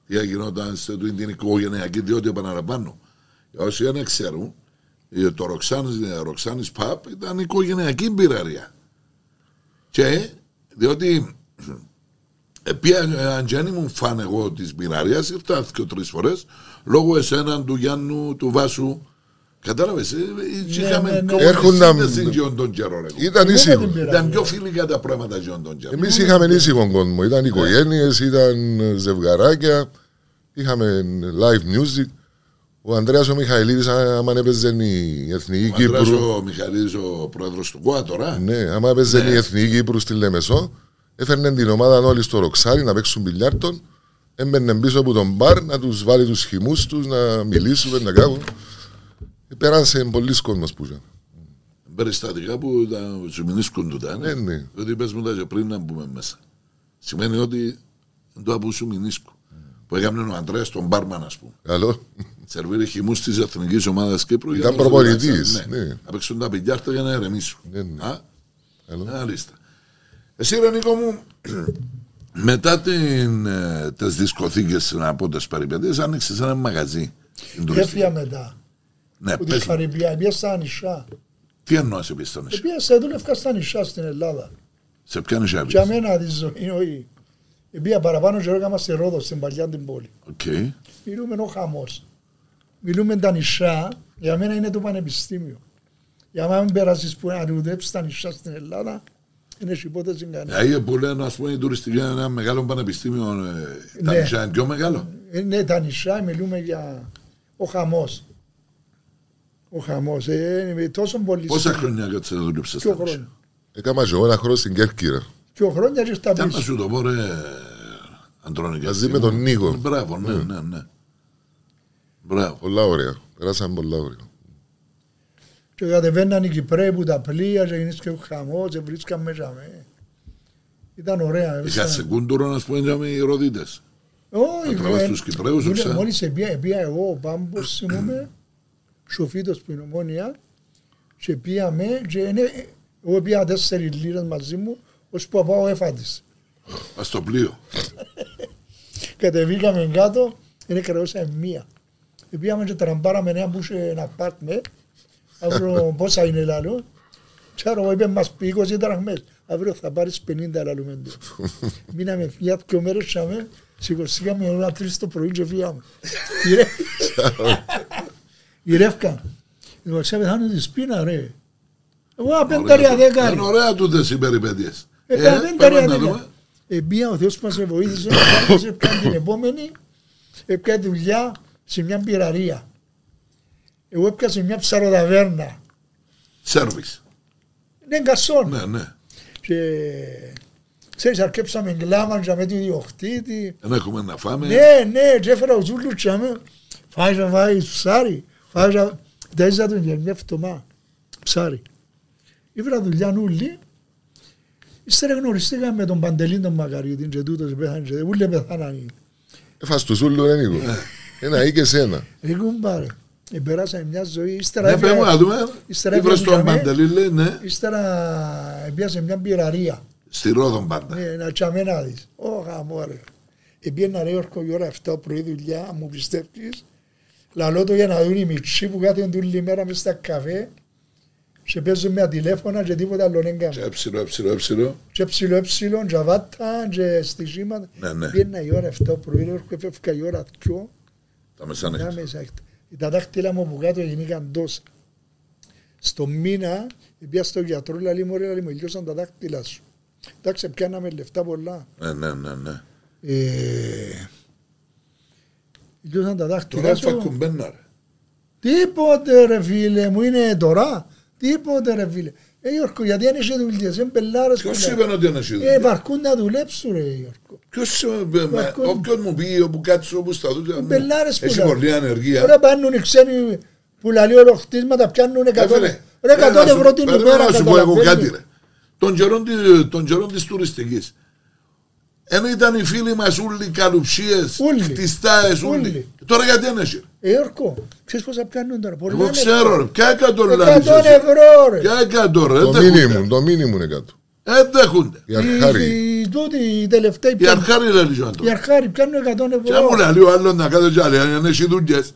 τι γινόταν σε του την οικογενειακή, διότι επαναλαμβάνω. Για όσοι δεν ξέρουν, ε, το Ροξάνης, ε, Ροξάνης Παπ ήταν οικογενειακή μπειραρία. Και, διότι Επία, αν και αν ήμουν φαν εγώ της μπειραρίας, ήρθα και τρεις φορές, λόγω εσέναν του Γιάννου, του Βάσου. Κατάλαβες, ε, ε, είχαμε ναι, ναι. κόμμα Έρχονταν- σύνδεση γιον τον καιρό. ρε. Ήταν Δεν ήσυχο. την πήρα. Ήταν πιο φιλικά τα πράγματα γιον τον καιρό. Εμείς είχαμε ήσυχο κόσμο. Ήταν οικογένειες, ήταν ζευγαράκια, είχαμε live music. Ο Ανδρέας ο Μιχαηλίδης, α- άμα έπαιζε η Εθνική Ο Ανδρέας Κύπρου, ο Μιχαλής, ο πρόεδρος του ΚΟΑ τώρα. ναι, άμα έπαιζε Ναι. η Εθνική Κύπρου στη Λεμεσό, έφερνε την ομάδα όλοι στο Ροξάρι να παίξουν μπιλιάρτον, έμπαινε πίσω από τον μπαρ να τους βάλει τους χυμούς τους, να μιλήσουμε, να κάνουν. Ε, Πέρασε πολλοί κόσμος που είχε. Περιστατικά που τα, σου μηνίσκουν τούτα. Ναι, ναι. Διότι πες μου τα και πριν να μπούμε μέσα. Σημαίνει ότι το από σου μηνίσκουν. Που έκανε ο Ανδρέας τον μπάρμαν, ας πούμε. Καλό. Σερβίρει χυμούς της Εθνικής Ομάδας Κύπρου. για Ήταν να τους προπονητής, relaxen, ναι. Να παίξουν τα πιλιάρτα για να ερεμήσουν. Ναι, ναι. Α, Καλό. Μάλιστα. Εσύ ρε Νίκο μου, μετά την, ε, τις δισκοθήκες να πω τις περιπέτειες, άνοιξες ένα μαγαζί. στην τουριστική. Έφυγα μετά. Ναι, Από τη πες μου, Καριμπία, πήγα στα νησιά. τι εννοείς επίσης στο νησί. Πήγα σε δούλευκα στα νησιά στην Ελλάδα. Σε ποια νησιά Για πήγες. μένα τη ζωή, όχι. Πήγα παραπάνω και έκανα στη Ρόδο, στην παλιά την πόλη. Οκ. Μιλούμε ο χαμός. Μιλούμε τα νησιά, για μένα είναι το πανεπιστήμιο. Για μένα μην περάσεις που να δουλέψεις στα νησιά στην Ελλάδα, δεν έχει υπόθεση κανένα. Δηλαδή που λένε ας πούμε η τουριστική είναι ένα μεγάλο πανεπιστήμιο, ε, τα Ναι. νησιά είναι πιο μεγάλο. Ε, Ναι, τα νησιά μιλούμε για ο χαμός. Ο χαμός. Ε, είναι τόσο πολύ. Πόσα χρόνια κάτσε να δουλέψεις Ποιο στα νησιά; χρόνο. Έκανα και εγώ ένα χρόνο στην Κέρκυρα. Και ο χρόνια και στα Τι να πίσω. σου το πω, ρε, Αντρώνη. Μαζί με τον Νίκο. Μπράβο, ναι, ναι, ναι. Μπράβο. Πολλά ωραία. Περάσαμε πολλά ωραία. Και κατεβαίναν οι Κυπρέοι που τα πλοία και γίνεις και ο χαμός και βρίσκαν μέσα με. Ήταν ωραία. Είχα σε κούντουρο, να πούμε, για οι ροδίτες. Όχι, Να τραβάς ε, τους Κυπραίους, δούλε- ξέρω. Μόλις επία, επία εγώ ο Πάμπος ήμουν σοφίτος που είναι ομόνια και πήγαμε και είναι- εγώ πήγα τέσσερις λίρες μαζί μου ως που πάω έφατης. Ας στο πλοίο. Κατεβήκαμε κάτω, είναι κρεώσαμε μία. Και Πήγαμε και τραμπάραμε ένα που είχε ένα πάρτμε, αύριο πόσα είναι λάλο. Ξέρω, εγώ είπε μας πει 20 δραχμές, αύριο θα πάρεις 50 λάλο του. Μείναμε μια δυο μέρες σάμε, σηκωστήκαμε ώρα τρεις το πρωί και φύγαμε. Γυρε- Γυρεύκα. Εγώ ξέρω, θα είναι της σπίνα ρε. Εγώ απένταρια δέκαρη. Είναι ωραία τούτες οι περιπέτειες. Ε, Ε, πέντε πάμε ρε, να αδέλφια. δούμε. Ε, μία ο Θεός μας βοήθησε, έπιασε πιάνε την επόμενη, έπιανε δουλειά σε μια πυραρία. Εγώ έπιασα μια ψαροταβέρνα. Σέρβις. Ναι, γκασόν. Ναι, ναι. Και ξέρεις, αρκέψαμε γκλάμα για με τη διοχτήτη. Δεν έχουμε να φάμε. Ναι, ναι, και έφερα ο Ζούλου και άμε. Φάει να φάει ψάρι. Φάει να... Τέζα τον για μια φτωμά. Ψάρι. Ήβρα δουλειά νουλή. Ύστερα γνωριστήκαμε με τον Παντελήν τον Μακαριούτη και τούτος πέθανε και ούλε πεθάναν. Έφας τους Σούλου, ρε Νίκο. Ένα ή και σένα. Ρε κουμπάρε. Ε, Περάσαμε μια ζωή. Ύστερα Ναι, πες μου να έφυγα- δούμε. Ύστερα Ήβρες τον έφυγαμε. Παντελή, λέει, ναι. Ύστερα έπιασε μια πυραρία. Στη Ρόδον πάντα. Ναι, να τσάμε να δεις. Ω γαμό ρε. Επίαινα ρε όρκο η ώρα 7 πρωί δουλειά, αν μου πιστεύεις. Λαλώ το για να δουν οι μητσοί που κάθονται όλη μέρα μες στα καφέ και παίζουν με τηλέφωνα και τίποτα άλλο δεν Και κάνουν. έψιλο, έψιλο, έψιλο. Και ψηλό έψιλο, και βάτα και στοιχήματα. Ναι, ναι. Πήγαινα η ώρα 7 πρωί, ρε όρκο έφευκα η ώρα 2. Τα μεσάνυχτα. Να μέσα. Τα δάχτυλα μου από κάτω γίνηκαν τόσα. Στο μήνα, πήγα στο γιατρό, λέει μου, ρε, λέει μου, λιώσαν τα δάχτυλα σου. Εντάξει, πιάναμε λεφτά πολλά. Ναι, ναι, ναι, ναι. Ε, λιώσαν τα Τώρα δάχτυλα έφα σου. κουμπένα, ρε. Τίποτε ρε φίλε μου, είναι τώρα. Τίποτε ρε φίλε. Ε, Γιώργο, γιατί αν είσαι δουλειές, είναι πελάρες που Ποιος είναι. είπε ότι είναι εσύ Ε, δουλειά. βαρκούν να δουλέψουν ρε Γιώργο. Ποιος, ε, με- Βαρκούν. όποιος μου πει όπου κάτσω όπου στα δούτια μου, Μπελάρες που έχει λένε. πολλή ανεργία. Τώρα πάνουν οι ξένοι που λαλεί ολοχτίσματα, πιάνουν 100 Έφερε. ρε, 100 Ε, να σου- ευρώ την περίμενα ημέρα. να σου πω εγώ καταλαβαίνεις. κάτι ρε. Τον καιρό τη- Τον καιρό της τουριστικής. Εν ήταν οι φίλοι μας ούλοι καλουψίες, Ούλοι. χτιστάες, ούλοι. Ούλοι. Τώρα γιατί είναι εσύ. Ε, Γιώργο, ξέρεις πόσα πιάνουν τώρα. Πολλά Εγώ λεφτά. ξέρω ρε. Ποια εκατό λάδεις 100 εσύ. ευρώ ρε. Ποια εκατό ρε. Το Δεν δέχονται. μήνυμου, το μήνυμου είναι κάτω. Δεν δέχονται. Η αρχάρη. Οι- οι τούτοι, οι τελευταίοι Η πιάνουν. αρχάρη λέει λίγο Οι αρχάροι πιάνουν 100 Και αν μου ευρώ. λέει ο άλλος να κάτω κι άλλοι, αν έχει δουλειές.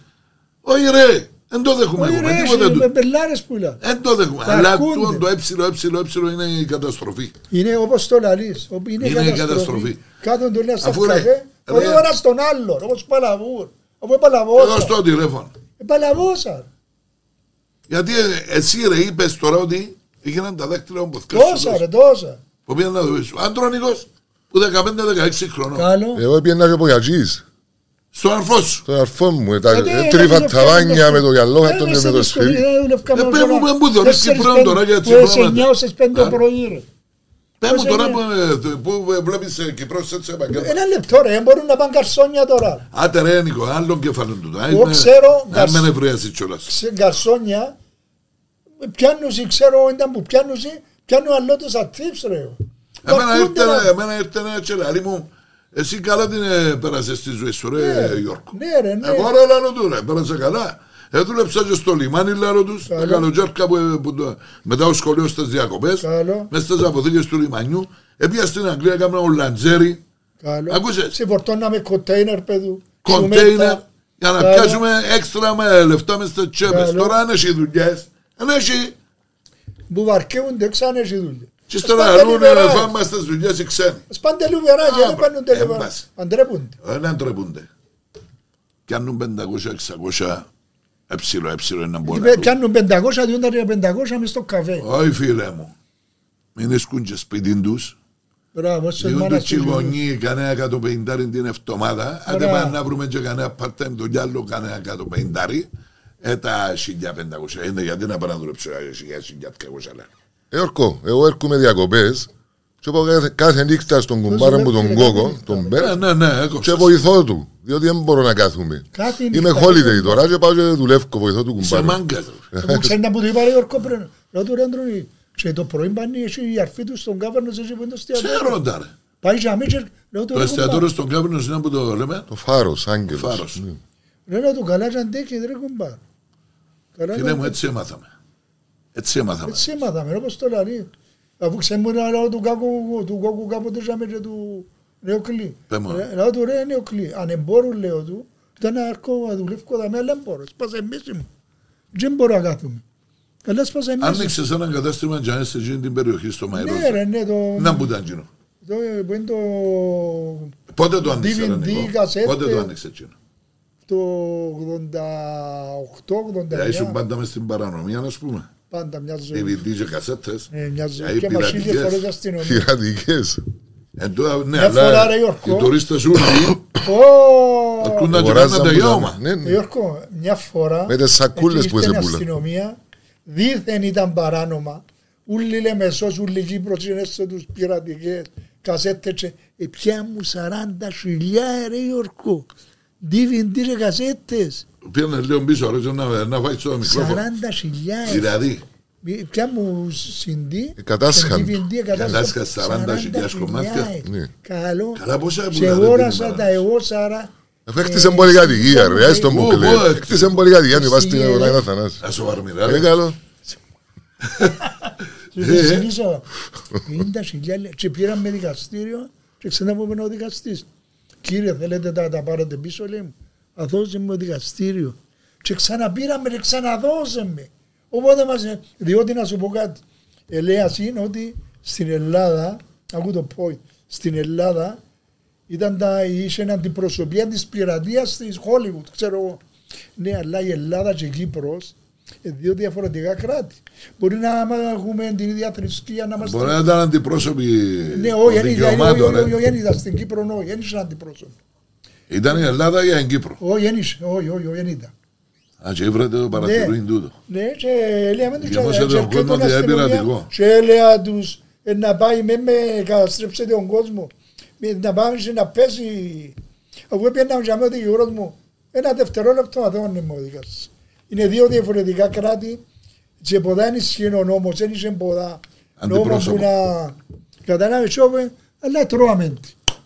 Όχι ρε, δεν το δέχουμε Όχι εγώ, ρε, με τίποτα εσύ, με του. πελάρες που λέω. Δεν το δέχουμε. Τα Αλλά αρκούνται. τούτο το έψιλο, έψιλο, έψιλο είναι η καταστροφή. Είναι όπως το λαλείς. όπου Είναι, Είναι η καταστροφή. καταστροφή. Κάθονται όλα στα Αφού ρε, καφέ. ρε. Όχι ο ένας στον άλλον. Όπως παλαβούν. Αφού Εγώ παλαβώσα. στο τηλέφωνο. Ε, Παλαβώσα. Γιατί ε, εσύ ρε είπες τώρα ότι έγιναν τα δάκτυλα μου Τόσα ρε, τόσα. Που πήγαν να δεις. Ο Αντρονικός που 15-16 χρονών. Καλό. Εγώ έπιανα και από γιατζής. Στον αρφός σου. Το αρφό μου, ε, τα Γιατί, τρίφα γιατί τα βάνια δουλεύκαμε- με το γυαλό, Ε, χάτον και μέσα με το στη σχολή, σφυρί. ε, δουλεύκαμε Ε, ως πες μου, ώρα πες μου, δωρείς τέσσερις, Κυπρέων πέντε, τώρα για που έσαι τσιμπρώματα. εννιά ως τις πέντε Α. το πρωί ρε. Πες μου Πώς τώρα είναι. που, ε, που ε, βλέπεις ε, Κυπρός έτσι επαγγέλμα. Ένα λεπτό ρε, μπορούν να πάνε καρσόνια τώρα. Άτε ρε Νίκο, άλλον κεφάλαιο του. Εγώ ξέρω, Να γας- με νευρίασει κιόλας. Σε καρσόνια, πιάνουσι, ξέρω ήταν που πιάνουσι, πιάνουν αλλότες ατρίψ ρε. Εμένα Βαρκούνται, ήρθε, ρε. εμένα ήρθε ένα τσελάρι μου. Εσύ καλά την ε, πέρασες στη ζωή σου ρε Γιώργο. Ναι ρε, ναι. Εγώ ρε λάλο του ρε, πέρασα καλά. Έδουλεψα και στο λιμάνι λάλο τους, τα Καλό. καλοτζάρκα που, ε, που το- μετά το σχολείο στις διακοπές, Καλό. μες στις αποθήκες του λιμανιού. Έπια στην Αγγλία, έκανα ο Λαντζέρι, Καλό. Ακούσες; Σε φορτώναμε κοντέινερ παιδού. κοντέινερ, Σουμέτα. για να Καλό. πιάσουμε έξτρα με λεφτά μες στις τσέπες. Καλό. Τώρα αν έχει δουλειές, αν έχει. Που βαρκεύονται ξανά έχει δουλειά. Και ύστερα Σπάντε αλλούν λιβεράκι. φάμε στις δουλειές οι ξένοι. Σπάντε λιβεράκι, Α, δεν πάνε μπρε, τελειβά. έμπαση. Αντρέπονται. Δεν αντρέπονται. Πιάνουν 500-600 έψιλο, έψιλο είναι μπορεί να Πιάνουν 500, διόντα για 500 μες στο καφέ. Όχι φίλε μου. Μην έσκουν και σπίτι τους. Μπράβο, σε Διότι μάνα και οι γονείς κανένα εκατοπενηντάρι την εβδομάδα. Άντε Ωραία. πάμε να βρούμε και κανένα part-time το κι άλλο κανένα εκατοπενηντάρι. Ε, τα 1500. Είναι γιατί να πάω να δουλέψω για 1200 λεπτά. Ε, Ορκό, εγώ έρχομαι διακοπές και πάω κάθε, κάθε νύχτα στον κουμπάρο μου τον έρχεται κόκο, κάθε τον Ναι, Μπέρ, ναι, ναι, και έκοψες. βοηθώ του. Διότι δεν μπορώ να κάθομαι. Κάτι Είμαι νύχτα, holiday κάτι τώρα και πάω και δουλεύω, βοηθώ του Σε κουμπάρου. μάγκας. ρε. Μου ξέρει να που του είπα ρε Ιόρκο πριν. Λέω του ρε Αντρώνη, και το πρωί πάνε έχει η αρφή του στον κάβαρνο σε εκεί που είναι το Ξέρω εστιατόριο. τα ρε. Πάει για μίτσερ, λέω του Το ρε εστιατόριο κουμπά. στον Κάβρινο είναι που το λέμε; Το φάρος, άγγελος. Φάρος. Ναι. Ρε λέω του καλά και αντέχει ρε κουμπά. Καλά και Φίλε μου, αντέχει. έτσι έμαθαμε. Έτσι έμαθαμε. Έτσι έμαθαμε, όπως το λέει. Αφού ξέρουμε να λέω του κάκου, του κόκκου κάποτε ζάμε και του νεοκλή. Πες μου. Ρε- Λέω του ρε νεοκλή, αν εμπόρουν λέω του, ήταν να έρχω να δουλεύω τα μέλα εμπόρω. Σπάσε μίση μου. Δεν μπορώ να κάθομαι. Αλλά σπάσε μίση μου. Άνοιξες έναν κατάστημα για να είσαι σε εκείνη την περιοχή στο Μαϊρό. Ναι ρε, ναι, το... Να που ήταν εκείνο. το που είναι το... Πότε το άνοιξε, ρε DVD, Νικό. κασέτες. Πότε το άνοιξε εκείνο; το 88-89. Ήσουν πάντα μες στην παρανομία, ας πούμε. Πάντα μια ζωή. DVD και κασέτες. Ε, Μια ζωή. οι Και μας είχε πειρατικές. φορές αστυνομία. Πειρατικές. Εν τούτα, ναι, Μια φορά, αλλά ρε, Γιώργο. οι τουρίστες όλοι Ω, αρκούν να Αγοράζαν κάνουν που τελειώμα. ήταν- Ναι, ναι. Γιώργο, μια φορά Με τις σακούλες εκεί που ήρθε η έσαι πουλα. αστυνομία, δίθεν ήταν παράνομα. Ούλοι Λεμεσός, ούλοι Κύπρος είναι στο τους πειρατικές κασέτες και ε, πια μου 40 χιλιά ρε Γιώργο. DVD και κασέτες. Πήγαινε λίγο πίσω, ρε, να, να βάζεις το μικρόφωνο. 40 χιλιά. Δηλαδή, Πια μου συντή; Εκατάσχαν. Εκατάσχαν 40 χιλιάς κομμάτια. Ναι. Καλό. Καλά, πόσα Και πουλάτε αγόρασα την τα ημέρα. εγώ σάρα. Αφού έκτισε πολύ κατοικία ρε, έστω μου Πού, κλαίει. πού έκτισε. Έκτισε πολύ κατοικία, αν πας στην Εσύ, αγορά ρε. είναι Αθανάς. Α, σοβαρμήρα, Είναι ρε. καλό. Ε, Συνήθω 50 χιλιάδες και πήραμε δικαστήριο και ξανά μου είπε ο δικαστής. Κύριε θέλετε να τα πάρετε πίσω λέει μου; Αδώσε μου δικαστήριο. Και ξαναπήραμε και ξαναδώσε με. Οπότε μας, διότι να σου πω κάτι. Ελέας είναι ότι στην Ελλάδα, ακού το πω, στην Ελλάδα ήταν τα, είχε αντιπροσωπεία της πειρατείας της Hollywood, ξέρω εγώ. Ναι, αλλά η Ελλάδα και η Κύπρος είναι δύο διαφορετικά κράτη. Μπορεί να άμα έχουμε την ίδια θρησκεία να είμαστε... Μπορεί να ήταν αντιπρόσωποι Ναι, των όχι, δεν ήταν, όχι, δικαιωμάτων, όχι, ρε. όχι, δεν ήταν στην Κύπρο, όχι, δεν ήταν αντιπρόσωπος. Ήταν η Ελλάδα για την Κύπρο; Όχι, δεν είχε, όχι, όχι, όχι, δεν ήταν. Α, και βρέτε το παρατηρούν τούτο. Ναι, και λέμε τους Δημόσια και τον έρχεται κόσμο η ότι είναι αστυνομία πειρατικό. Και έλεγα τους ε, να πάει με με καταστρέψετε τον κόσμο. Με- Να πάμε και να πέσει. Αφού έπαιρνα για μένα ο δικηγόρος μου, ένα δευτερόλεπτο να δω μου ο δικαστής. Είναι δύο διαφορετικά κράτη και ποτέ δεν ισχύει ο νόμος, δεν είσαι ποτέ νόμος που Αντιπρόσωπο. να καταλάβεις όπε, αλλά τρώαμε.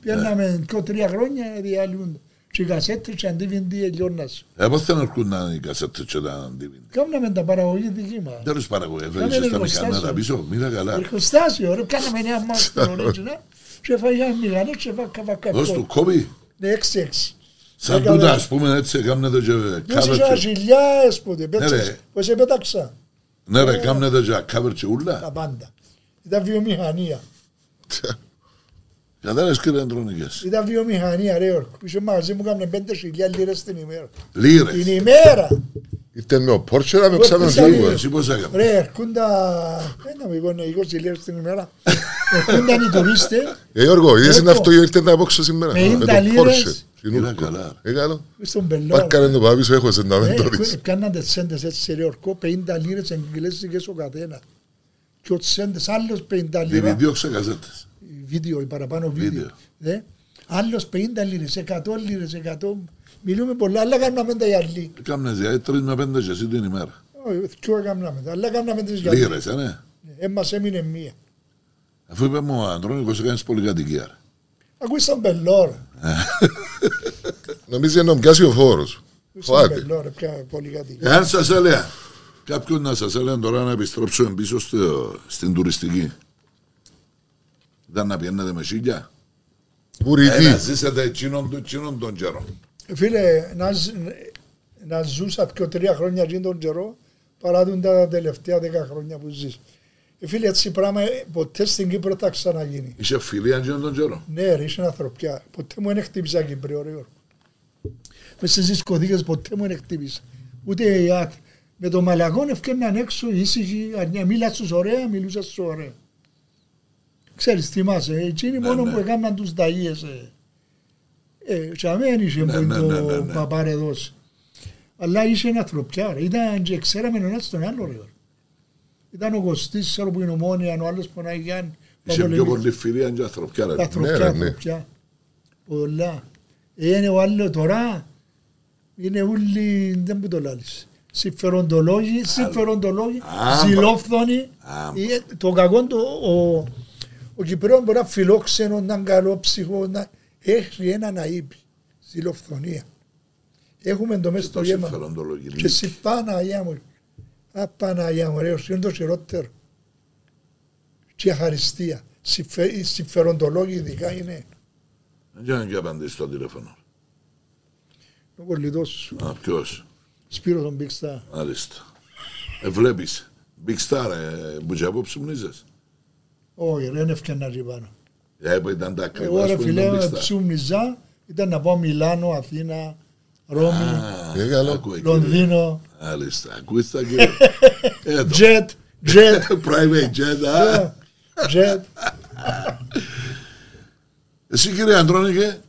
Τη. Πιέναμε και τρία χρόνια διαλύονται. Και οι κασέτες και αντίβιντι ελιώνας. Ε, πώς θα έρχουν να είναι οι κασέτες και τα DVD. Κάναμε τα παραγωγή δική μας. Τέλος παραγωγή, Κάμε έφερες στα εργοστάσιο. μηχανά πίσω, μίλα καλά. Εργοστάσιο, ρε, κάναμε νέα μάτια, ωραία, και φάγαμε μηχανές και βάκα βάκα Δώσ' του κόλ. κόμπι. Ναι, έξι έξι. Σαν Έκανα- τούτα, ας πούμε, έτσι, κάμνε το και Δώσε cover ένα και- χιλιάες ποτέ, Ναι, πέτσες, ρε. πως επέταξα, Ναι ρε, κάμνε το και cover και ούλα. τα πάντα. Ήταν βιομηχανία. Κατάλαβες κύριε Αντρονικές. Ήταν βιομηχανία, ρε Όρκο. Είσαι μαζί μου κάμουν πέντε χιλιάδες λίρες την ημέρα. Την Λίρες. ημέρα. Ήρθε με ο Πόρτσο να με Εγώ ψάχνω πήσα λίγο. Εσύ πώς έκαμε. Ρε, έρχοντα, ένα μου είπαν 20 λίρες την ημέρα. Έρχονταν οι τουρίστες, Ε, Γιώργο, είδες είναι Έχω. αυτό ήρθε να απόξω σήμερα. Με Με ίντα το λίρες. Πόρσε. Μίλα καλά. Ε, καλό. στον πελό. Πάρκαρε το πάπι σου, έχω σε να μην το δεις. Κάναν τις σέντες έτσι ρε ορκό, 50 λίρες εγγλέζικες ο καθένας. Και ο σέντες άλλος 50 λίρα, Διδιώξε κασέτες. Βίντεο, η παραπάνω Βίντεο. βίντεο. Δε. Άλλος 50 λίρες, 100 λίρες, 100. Μιλούμε πολλά, αλλά κάναμε τα οι άλλοι. Κάμνε δηλαδή τρεις με πέντε και εσύ την ημέρα. Όχι, Ποιο έκαναμε τα, αλλά κάναμε τις για άλλοι. Λίρες, ε, ναι. Ε, μας έμεινε μία. Αφού είπε μου ο Αντρόνικος έκανες πολυκατοικία. ρε. Ακούεις τον πελό ρε. Νομίζεις να πιάσει ο φόρος. Ακούεις τον Φάτε. πελό ρε, πια πολύ κάτι. Εάν σας έλεγα, κάποιον να σας έλεγα τώρα να επιστρέψουμε πίσω στο, στην τουριστική. Ήταν να πιένετε με σίγια. Ε, να Βουρική. ζήσετε εκείνον του εκείνον τον καιρό. Φίλε, να, ζ- να ζούσα πιο τρία χρόνια εκείνον τον καιρό παρά τον τα τελευταία δέκα χρόνια που ζεις. Ε, φίλε, έτσι πράγμα ε, ποτέ στην Κύπρο θα ξαναγίνει. Είσαι φιλία εκείνον τον καιρό. Ναι, ρε, είσαι ανθρωπιά. Ποτέ μου δεν χτύπησα Κύπριο, ρε. Μες στις δισκοδίκες ποτέ μου δεν χτύπησα. Ούτε η ΑΤ. Με το μαλακόν ευκαιρναν έξω ήσυχοι, αν μίλας στους ωραία, μιλούσας στους ωραία. Ξέρεις, θυμάσαι, εκείνοι ναι, μόνο ναι. που έκαναν τους ταγίες. Ε, και αμέν είχε ναι, που ναι, το ναι, ναι, ναι. παπαρεδός. Αλλά είχε ένα ανθρωπιά, ήταν και ξέραμε ένα στον άλλο ρε. Ήταν ο Κωστής, ξέρω που είναι ομόνια, ο άλλος που να ήταν. Είχε πιο πολύ φιλία και ανθρωπιά ρε. Ανθρωπιά. Πολλά. Είναι ο άλλος τώρα, είναι όλοι, δεν μου το λάλησε συμφεροντολόγοι, συμφεροντολόγοι, ζηλόφθονοι. Ε, το κακό του, ο, ο Κυπρέων μπορεί να φιλόξενο, να καλό ψυχο, να... έχει έναν αήπη, ζηλοφθονία. Έχουμε το μέσα στο γέμα. Και εσύ Παναγιά μου, α Παναγιά μου, ρε, είναι το χειρότερο. Και ευχαριστία. Οι συμφεροντολόγοι ειδικά είναι. Για να και απαντήσει στο τηλέφωνο. Ο κολλητός σου. Α, ποιος; Σπύρος τον Big Star. Μάλιστα. Ε, βλέπεις. Big Star, ε, μπουτζαπόψη. Όχι, δεν έφτιανα ριβάνα. Εγώ ήταν τα Εγώ ρε φιλέ, ψούμιζα, ήταν να πάω Μιλάνο, Αθήνα, Ρώμη, Λονδίνο. Μάλιστα, ακούστε και... Jet, jet. Private jet, α. Jet. Εσύ κύριε Αντρώνικε,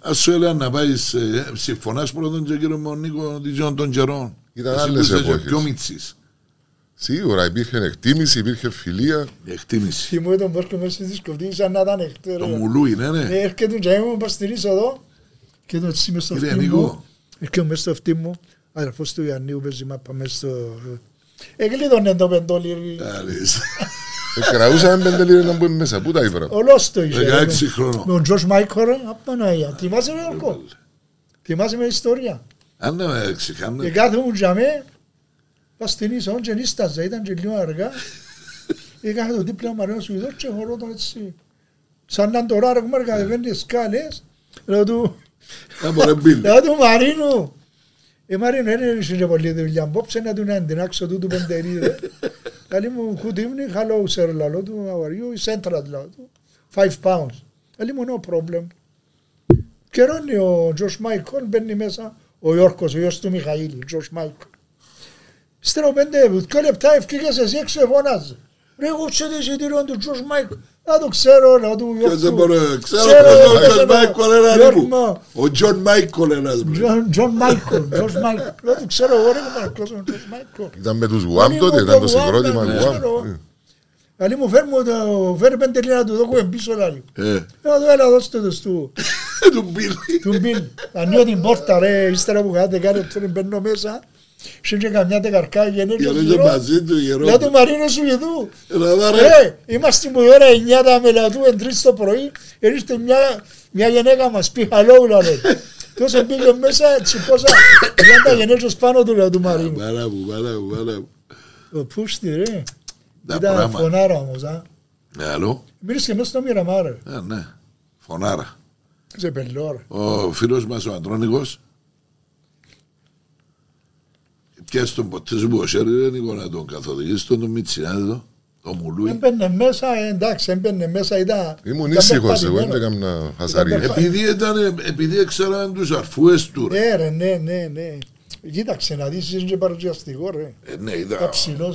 ας σου έλεγα να πάει ε, συμφωνάς πρώτον και κύριος Μονίκο των καιρών. Ήταν άλλες εποχές. Εσύ. Σίγουρα υπήρχε εκτίμηση, υπήρχε φιλία. Εκτίμηση. Θυμώ τον Μπόρκο μέσα στη δισκοπτή, σαν να ήταν εκτέρα. Το μουλούι, ναι, ναι. Έρχεται τον Τζαϊμό μου, παστηρίζω εδώ. Και τον έτσι μέσα στο αυτή μου. Έρχεται μέσα στο αυτή μου. Του Ιαννίου στο... Το πεντόλι. Να μπούμε μέσα. Πού τα είχε. 16 χρόνο. Με τον Τζος Μάικορ, απαναία. Θυμάσαι με ορκό. Θυμάσαι με ιστορία; Αν με. Και κάθε μου Πας στην και νίσταζα, ήταν και λίγο αργά. Είχα το δίπλα Μαριών Σουηδός και χωρώ τον έτσι. Σαν να τώρα ρε κουμάρ κατεβαίνει σκάλες, λέω του... Λέω του Μαρίνου. Ε, Μαρίνου, δεν είχε και δουλειά. Να του να εντυνάξω του πεντερίδε. Καλή μου, good evening, hello sir, λαλό του, how are you, central λαλό του. Five pounds. Καλή μου, no problem. Ο Τζος Μάικον, μπαίνει μέσα ο Ιόρκος, ο γιος του Μιχαήλ, Τζος Μάικον. Στροπέντε, δυο λεπτά ευκήγες εσύ έξω εφωνάζει. Ρε εγώ ξέρω τι εισιτήριο του Τζος Μάικ. Να το ξέρω, να του γιορτού. Δεν μπορώ, ξέρω ο Τζος Μάικολ είναι ρίπου. Ο Τζον Μάικολ είναι ρίπου. Τζον Μάικολ, Τζος Μάικολ. Δεν το ξέρω εγώ, ρε Μαρκός, ο Τζος Μάικολ. Ήταν με τους Γουάμ τότε, ήταν το συγκρότημα Γουάμ. Δηλαδή μου φέρνει το φέρνει πέντε λίρα του δόκουμε πίσω λάλη. Ε. Να το έλα δώστε το στου. Του Μπίλ. Του Μπίλ. Την πόρτα ρε, ύστερα που κάνετε κάτι, μπαίνω μέσα. Σου και καμιά τεκαρκά γενέτειο γυρώ μαζί του γερό. Για του Μαρίνο Σουλιδού. Ε, ε, είμαστε που είναι ώρα 9 τα μελατού, εν 3 το πρωί, έρχεται μια, μια γυναίκα μας, πιχαλόγουλα λέει. Τόσο πήγε μέσα, τσιπόσα, για τα γενέτειος πάνω του, λέω του Μαρίνου. Παρά μου, παρά μου, παρά μου. Το πούστη ρε. Ήταν φωνάρα όμως, α. Ναι, Αλλό. Μύρισε μέσα στο μοίραμα, ρε. Ναι, φωνάρα. Σε πελόρα. Ο φίλος μας ο Αντρόνικος, και στον ποτέ σου Μποσέρη δεν είναι να τον καθοδηγήσει, τον Μιτσιάδο, τον Μουλούι. Έμπαινε μέσα, ε, εντάξει, έμπαινε μέσα, ήταν... Ήμουν ήσυχος, εγώ, δεν έκανα χαζαρή. Επειδή, ήταν, επειδή έξεραν τους αρφούες του. Ναι, ρε, ναι, ναι, ναι. Κοίταξε να δεις, είσαι και παρουσιαστικό, ρε. Ε, ναι, είδα, ψηλόν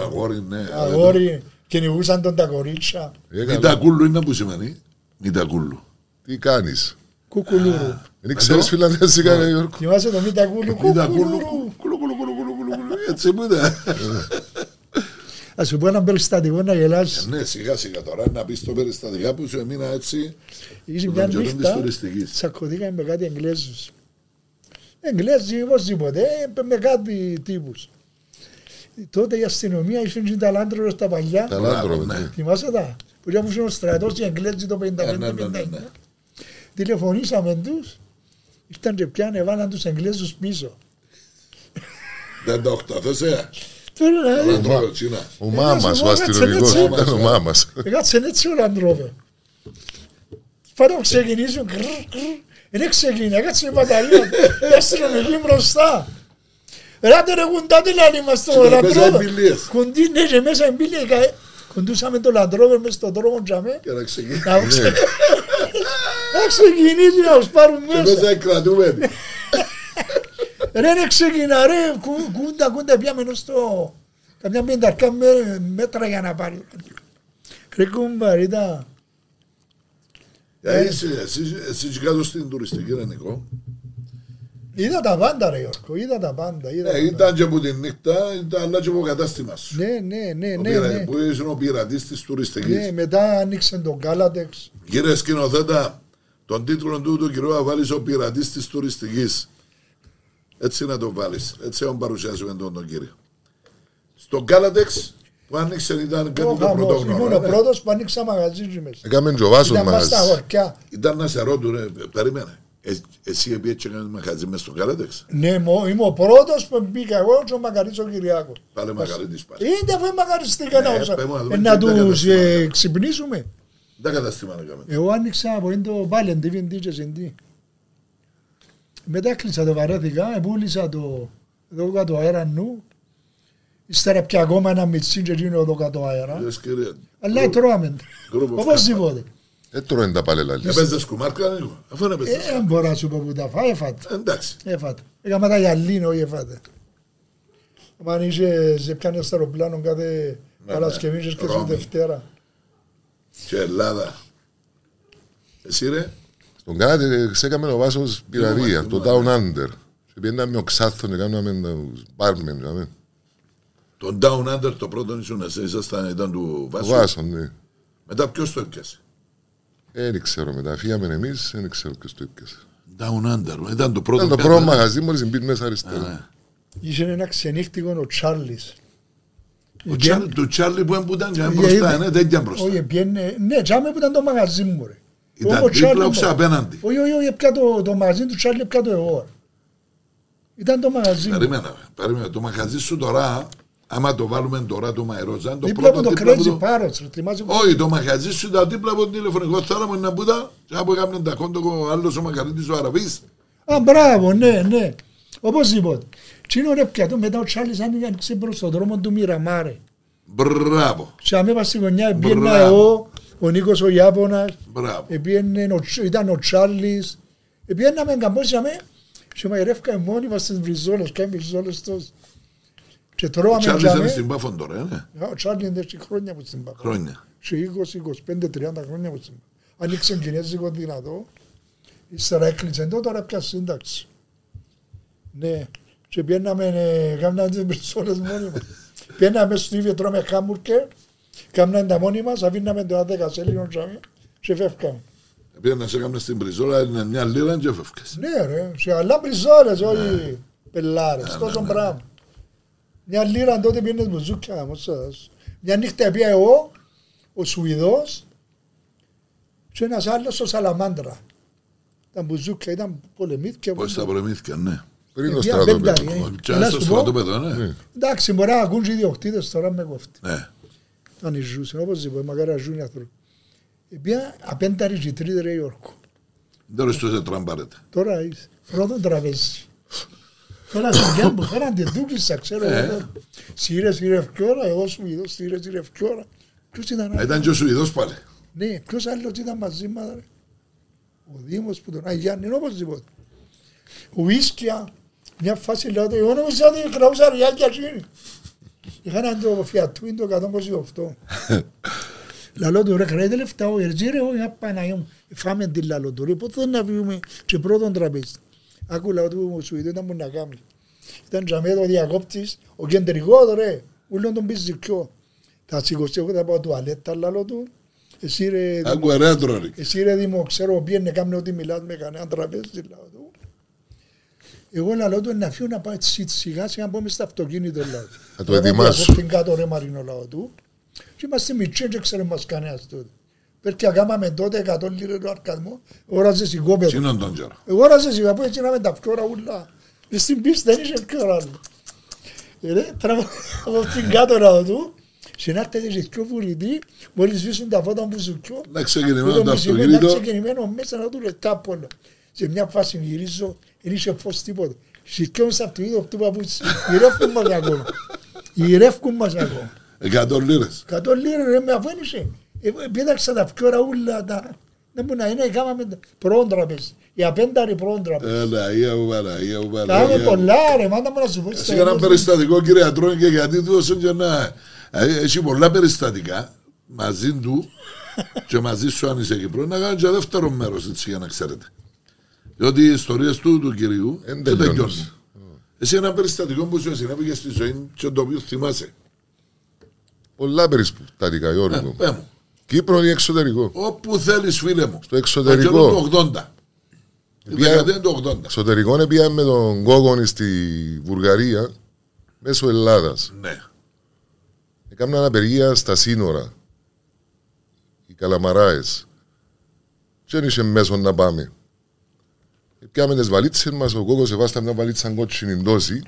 αγόρι, ναι. Αγόρι, ναι. κυνηγούσαν τον τα κορίτσια. Ε, Μητακούλου είναι που σημαίνει, Μητακούλου. Τι κάνεις; Κουκουλούρου. Δεν ξέρεις φιλανδέσικα, Γιώργο. Θυμάσαι το Μητακούλου, Κουκουλούρου. Έτσι που ήταν. Α σου πω ένα περιστατικό να γελάς. Ε, ναι, σιγά σιγά τώρα να πεις το περιστατικό που σου έμεινα έτσι. Είσαι μια νύχτα. Τσακωθήκαμε με κάτι Εγγλέζους. Εγγλέζοι, ή οπωσδήποτε, ε, με κάτι τύπους. Τότε η αστυνομία είχε τα λάντρο στα παλιά. Τα λάντρο, ναι. ναι. Θυμάσαι τα; Που ήμουν ο στρατός οι Εγγλέζοι το 55-59. Ε, ναι, ναι, Τηλεφωνήσαμε τους. Ήρθαν και πιάνε, έβαλαν τους Εγγλέζους πίσω. Δεν το έχω θεσέα. Ε? Τώρα. Ο μάμας ο αστυνομικός ο μάμας. Έτσι. Πάνω ξεκινήσουν, δεν ξεκινά, κάτσε η μπαταρία, αστυνομική μπροστά. Ράτε ρε κουντάτε λάλη μας το λαντρόβερ. Ναι, και μέσα. Κουντούσαμε το λαντρόβε Ρε ρε ξεκινά ρε, κούντα κούντα πιάμε στο καμιά πενταρκά μέτρα για να πάρει. Ρε κουμπαρίτα. Ε, εσύ και κάτω στην τουριστική ρε Νικό. Είδα τα πάντα ρε Γιώργο, είδα τα πάντα. Είδα ε, ήταν και από τη νύχτα, ήταν αλλά και από κατάστημα σου. Ναι, ναι, ναι. ναι, ναι. Που ήσουν ο πειρατής της τουριστικής. Ναι, μετά άνοιξε τον Κάλατεξ. Κύριε σκηνοθέτα, τον τίτλο του του κυρίου Αβάλης ο πειρατής της τουριστικής. Έτσι να το βάλεις. Έτσι να παρουσιάσουμε τον, τον κύριο. Στον Κάλατεξ που άνοιξε ήταν κάτι Ο το χαμός. πρωτόγνωρο. Ήμουν ο ναι. πρώτος που άνοιξα μαγαζί εκεί μέσα. Έκαμε και ο Βάσος Ήταν μας μαγαζί. στα χωρκιά. Ήταν να σε ρώντου, ρε, περίμενε. Ε, εσύ επειδή έτσι έκανες μαχαζί μες στον Κάλατεξ. Ναι, μο- είμαι ο πρώτος που μπήκα εγώ και ο Μακαρίτης ο Κυριάκος. Πάλι μακαρίτης πάλι. Είναι αφού μακαριστήκα Ναι, να, πες μου, να δούμε ε, τι να τα τους καταστήματα. ε, ξυπνήσουμε. Δεν καταστήμα να κάνουμε. Εγώ άνοιξα από είναι το πάλι DVD και CD. Μετά έκλεισα το βαρέθηκα, επούλησα το εδώ κάτω αέρα νου. Ύστερα πια ακόμα ένα μιτσί και γίνω εδώ κάτω αέρα. Λες, κύριε, Αλλά τρώμε. Γκρουπ of Οπωσδήποτε. Δεν τρώει τα πάλι λαλείς. Έπαιζες κουμάρκα, Νίκο. Αφού δεν Ε, έπαιζες. Δεν μπορώ να σου πω που τα φάω, έφατα. Εντάξει. Έφατα. Έκανα τα γυαλίνα, όχι έφατα. Αν είσαι σε πιάνε στο αεροπλάνο κάθε Ναι, Παρασκευή ναι. και στη Ρώμη. Δευτέρα. Και Ελλάδα. Εσύ ρε. Στον Κάνατε ξέκαμε ο Βάσος πειρατεία, το θυμάμαι. Down Under. Και πήγαμε με οξάθον και κάναμε τους μπάρμεν. δηλαδή. Τον Down Under το πρώτο ήσουν εσύ, ήσασταν, ήταν του Ο Βάσου; Βάσος, ναι. Μετά ποιος το έπιασε; Ε, Δεν ξέρω μετά. Φύγαμε εμείς, δεν ξέρω ποιος το έπιασε. Down Under. Ήταν το πρώτο. Ήταν το πέρα. πρώτο μαγαζί μόλις μπει μέσα Α, αριστερά. ναι. Είχε ένα ξενύχτικο ο Τσάρλις. Ο Τσάρλι, του Τσάρλι που ήταν και Ε, μπροστά, ε, ναι, δεν ήταν μπροστά. Όχι, πιένε, ναι, τσάμε που ήταν το μαγαζί μου ρε. Ήταν Εγώ, δίπλα Τσάρλι, όξα μου. απέναντι. Όχι, όχι, όχι, πια το, το μαγαζί του Τσάρλι, πια το εγώ. Ήταν το μαγαζί μου. Περίμενα, περίμενα. Το μαγαζί σου τώρα, άμα το βάλουμε τώρα το Μαϊρόζαν, το Δίπλα από πρώτο το δίπλα από Crazy το... Parrots, ρε, θυμάσαι που- Όχι, το μαγαζί σου ήταν δίπλα από το τηλεφωνικό θάλαμο να πούτα και από έκαμε τα κόντο ο άλλος ο Μακαρίτης ο Αραβής. Α, μπράβο, ναι, ναι. Οπωσδήποτε. Τι είναι ρε πια το μετά ο Τσάρλις άνοιξε προς τον δρόμο του Μιραμάρε. Μπράβο, Και αμέ πας στη γωνιά, πήγαινα Μπράβο. εγώ, ο Νίκος ο Ιάπωνας, μπράβο. Επίενε ο Τσ- ήταν ο Τσάρλις. Επιέναμε καμπόσιαμε και μαγειρεύκαμε μόνοι μας στις βριζόλες, κάνουμε βριζόλες τόσο. Και Ο τρώαμε Τσάρλις τζάμε. είναι στην Πάφον τώρα, ε, ναι. Α, Ο Τσάρλις είναι έτσι χρόνια που στην Πάκο. χρόνια. Σε 20-25-30 χρόνια που στην Πάκο. Άνοιξε κινέζικο δυνατό. Ύστερα έκλεισε τότε, τώρα πια σύνταξη. Ναι. Και πιέναμε, ε, κάναμε τις βριζόλες μόνοι μας. Πιέναμε στο ίδιο τρώμε χάμουρκερ, κάναμε τα μόνοι μας, αφήναμε το 10 σέλινο τζάμε και φεύγαμε. Πήγα να σε έκαμε στην Πριζόλα, είναι μια λίρα και φεύγες. Ναι ρε, σε άλλα μπριζόλες, όχι πελάρες, τόσο ναι, ναι. πράγμα. Μια λίρα τότε πήγαινες μπουζούκια, όμως σας. Μια νύχτα πήγα εγώ, ο Σουηδός και ένας άλλος ο Σαλαμάντρα. Ήταν μπουζούκια, ήταν πολεμήθηκε. Πώς τα πολεμήθηκαν, ναι. Πριν το Ε, μια στρατόπεδο. πέντα, ε. Ο Έλα Τσάρλις στο σου πω. στρατόπεδο, ναι. Εντάξει, μπορεί να ακούν και οι ιδιοκτήτες τώρα με κόφτη. Ναι. Αν ζούσαν, όπως είπα, μακάρι να ζουν οι άνθρωποι. Πήγα απένταρη και τρίτη ρε Ιόρκο. Δεν ρωτήσω σε τραμπάρετε. Τώρα είσαι πρώτο τραπέζι. Τώρα σε μια που φέραν τη δούκισσα, ξέρω Ε. εγώ. Σύρε, σύρε ευκαιόρα, εγώ σου είδω, σύρε, σύρε ευκαιόρα. Ποιος ήταν Α, άλλος. Ήταν και ο Σουηδός πάλι. Ναι, ποιος άλλος ήταν μαζί μας, ρε. Ο Δήμος που τον Αγιάννη, οπωσδήποτε. Ο Ίσκια, μια φάση λέω ότι εγώ νομίζω ότι κρατούσα ριάκια εκείνη. Είχαν το φιατούιν το 128. Λαλό του ρε κρατήτε λεφτά ο Ερτζή ρε όχι απαναγία μου. Φάμε την λαλό του ρε πότε θα να βγούμε και πρώτον τραπέζι. Άκου λαό του σου είδε ήταν που να κάνει. Ήταν τζαμέ το διακόπτης, ο κεντρικός το ρε, ούλον τον πεις ζυκιό. Θα σηκωστεί εγώ θα πάω τουαλέτα λαλό του. Εσύ ρε, Άκου ωραία τρώνει. εσύ ρε Δήμο, ξέρω, πήγαινε κάμουν ότι μιλάς με κανέναν τραπέζι, λαό του. Εγώ λαλό του να φύγω να πάω έτσι σιγά σιγά να πάμε στο αυτοκίνητο λαό του. Θα το Εγώ ετοιμάσω. από την κάτω ρε Μαρίνο λαό του. Και είμαστε μικροί και ξέρουμε μας κανένας τότε. Πέρκει ακάμαμε τότε 100 λίρες το αρκασμό, όραζες η κόπεδο. Σύνον τον καιρό. Εγώ όραζες η αφού έτσι να με τα φκόρα ούλα. Μες στην πίστα δεν είχε φκόρα άλλο. Ε, Ρε, τραβώ από την κάτω λαό του. Συνάρτητε και δυο βουρητοί, μόλις σβήσουν τα φώτα μου ζουκιό. Να ξεκινημένο Το το μισή μετά αυτοκίνητο. ξεκινημένο μέσα να του λεπτά πόλο. Σε μια φάση γυρίζω, δεν είχε φως τίποτα. Σηκώνω στο αυτοκίνητο του παπούτσι. Γυρεύκουν μας ακόμα. Γυρεύκουν μας ακόμα. Εκατό λίρες. Κατώ λίρες ρε με αφήνισε. Πέταξα τα πιο ούλα τα... Δεν μπορεί να είναι, κάναμε πρόντραπες. Η απένταρη πρόντραπες. Έλα, Αγία μου Παναγία μου Κάναμε Παναγία μου. πολλά ρε, μάνα μου να σου πω. Εσύ ένα περιστατικό κύριε Ατρώνη και γιατί του όσο και να... Ε, Έχει πολλά περιστατικά μαζί του και μαζί σου αν είσαι Κυπρό να κάνω και δεύτερο μέρος έτσι για να ξέρετε. Διότι οι ιστορίες του, του κυρίου Εν δεν τελειώνεις. τελειώνουν. Εσύ ένα περιστατικό που σου συνέβη στη ζωή και το οποίο θυμάσαι. Πολλά περιστατικά, Ε, Γιώργο. πέ μου. Κύπρο ή εξωτερικό; Όπου θέλεις, φίλε μου. Στο εξωτερικό. Το καιρό του 80. Η Ποια- δεκαετία του 80. Εξωτερικό πήγαμε με τον Γκόγονη στη Βουλγαρία μέσω Ελλάδας. Ναι. Έκαναν αναπηρία στα σύνορα. Οι καλαμαράες. Και δεν είχε μέσο να πάμε. Πιάμε τις βαλίτσες μας, ο Κόκος εβάστα μια βαλίτσα κότσινη δόση.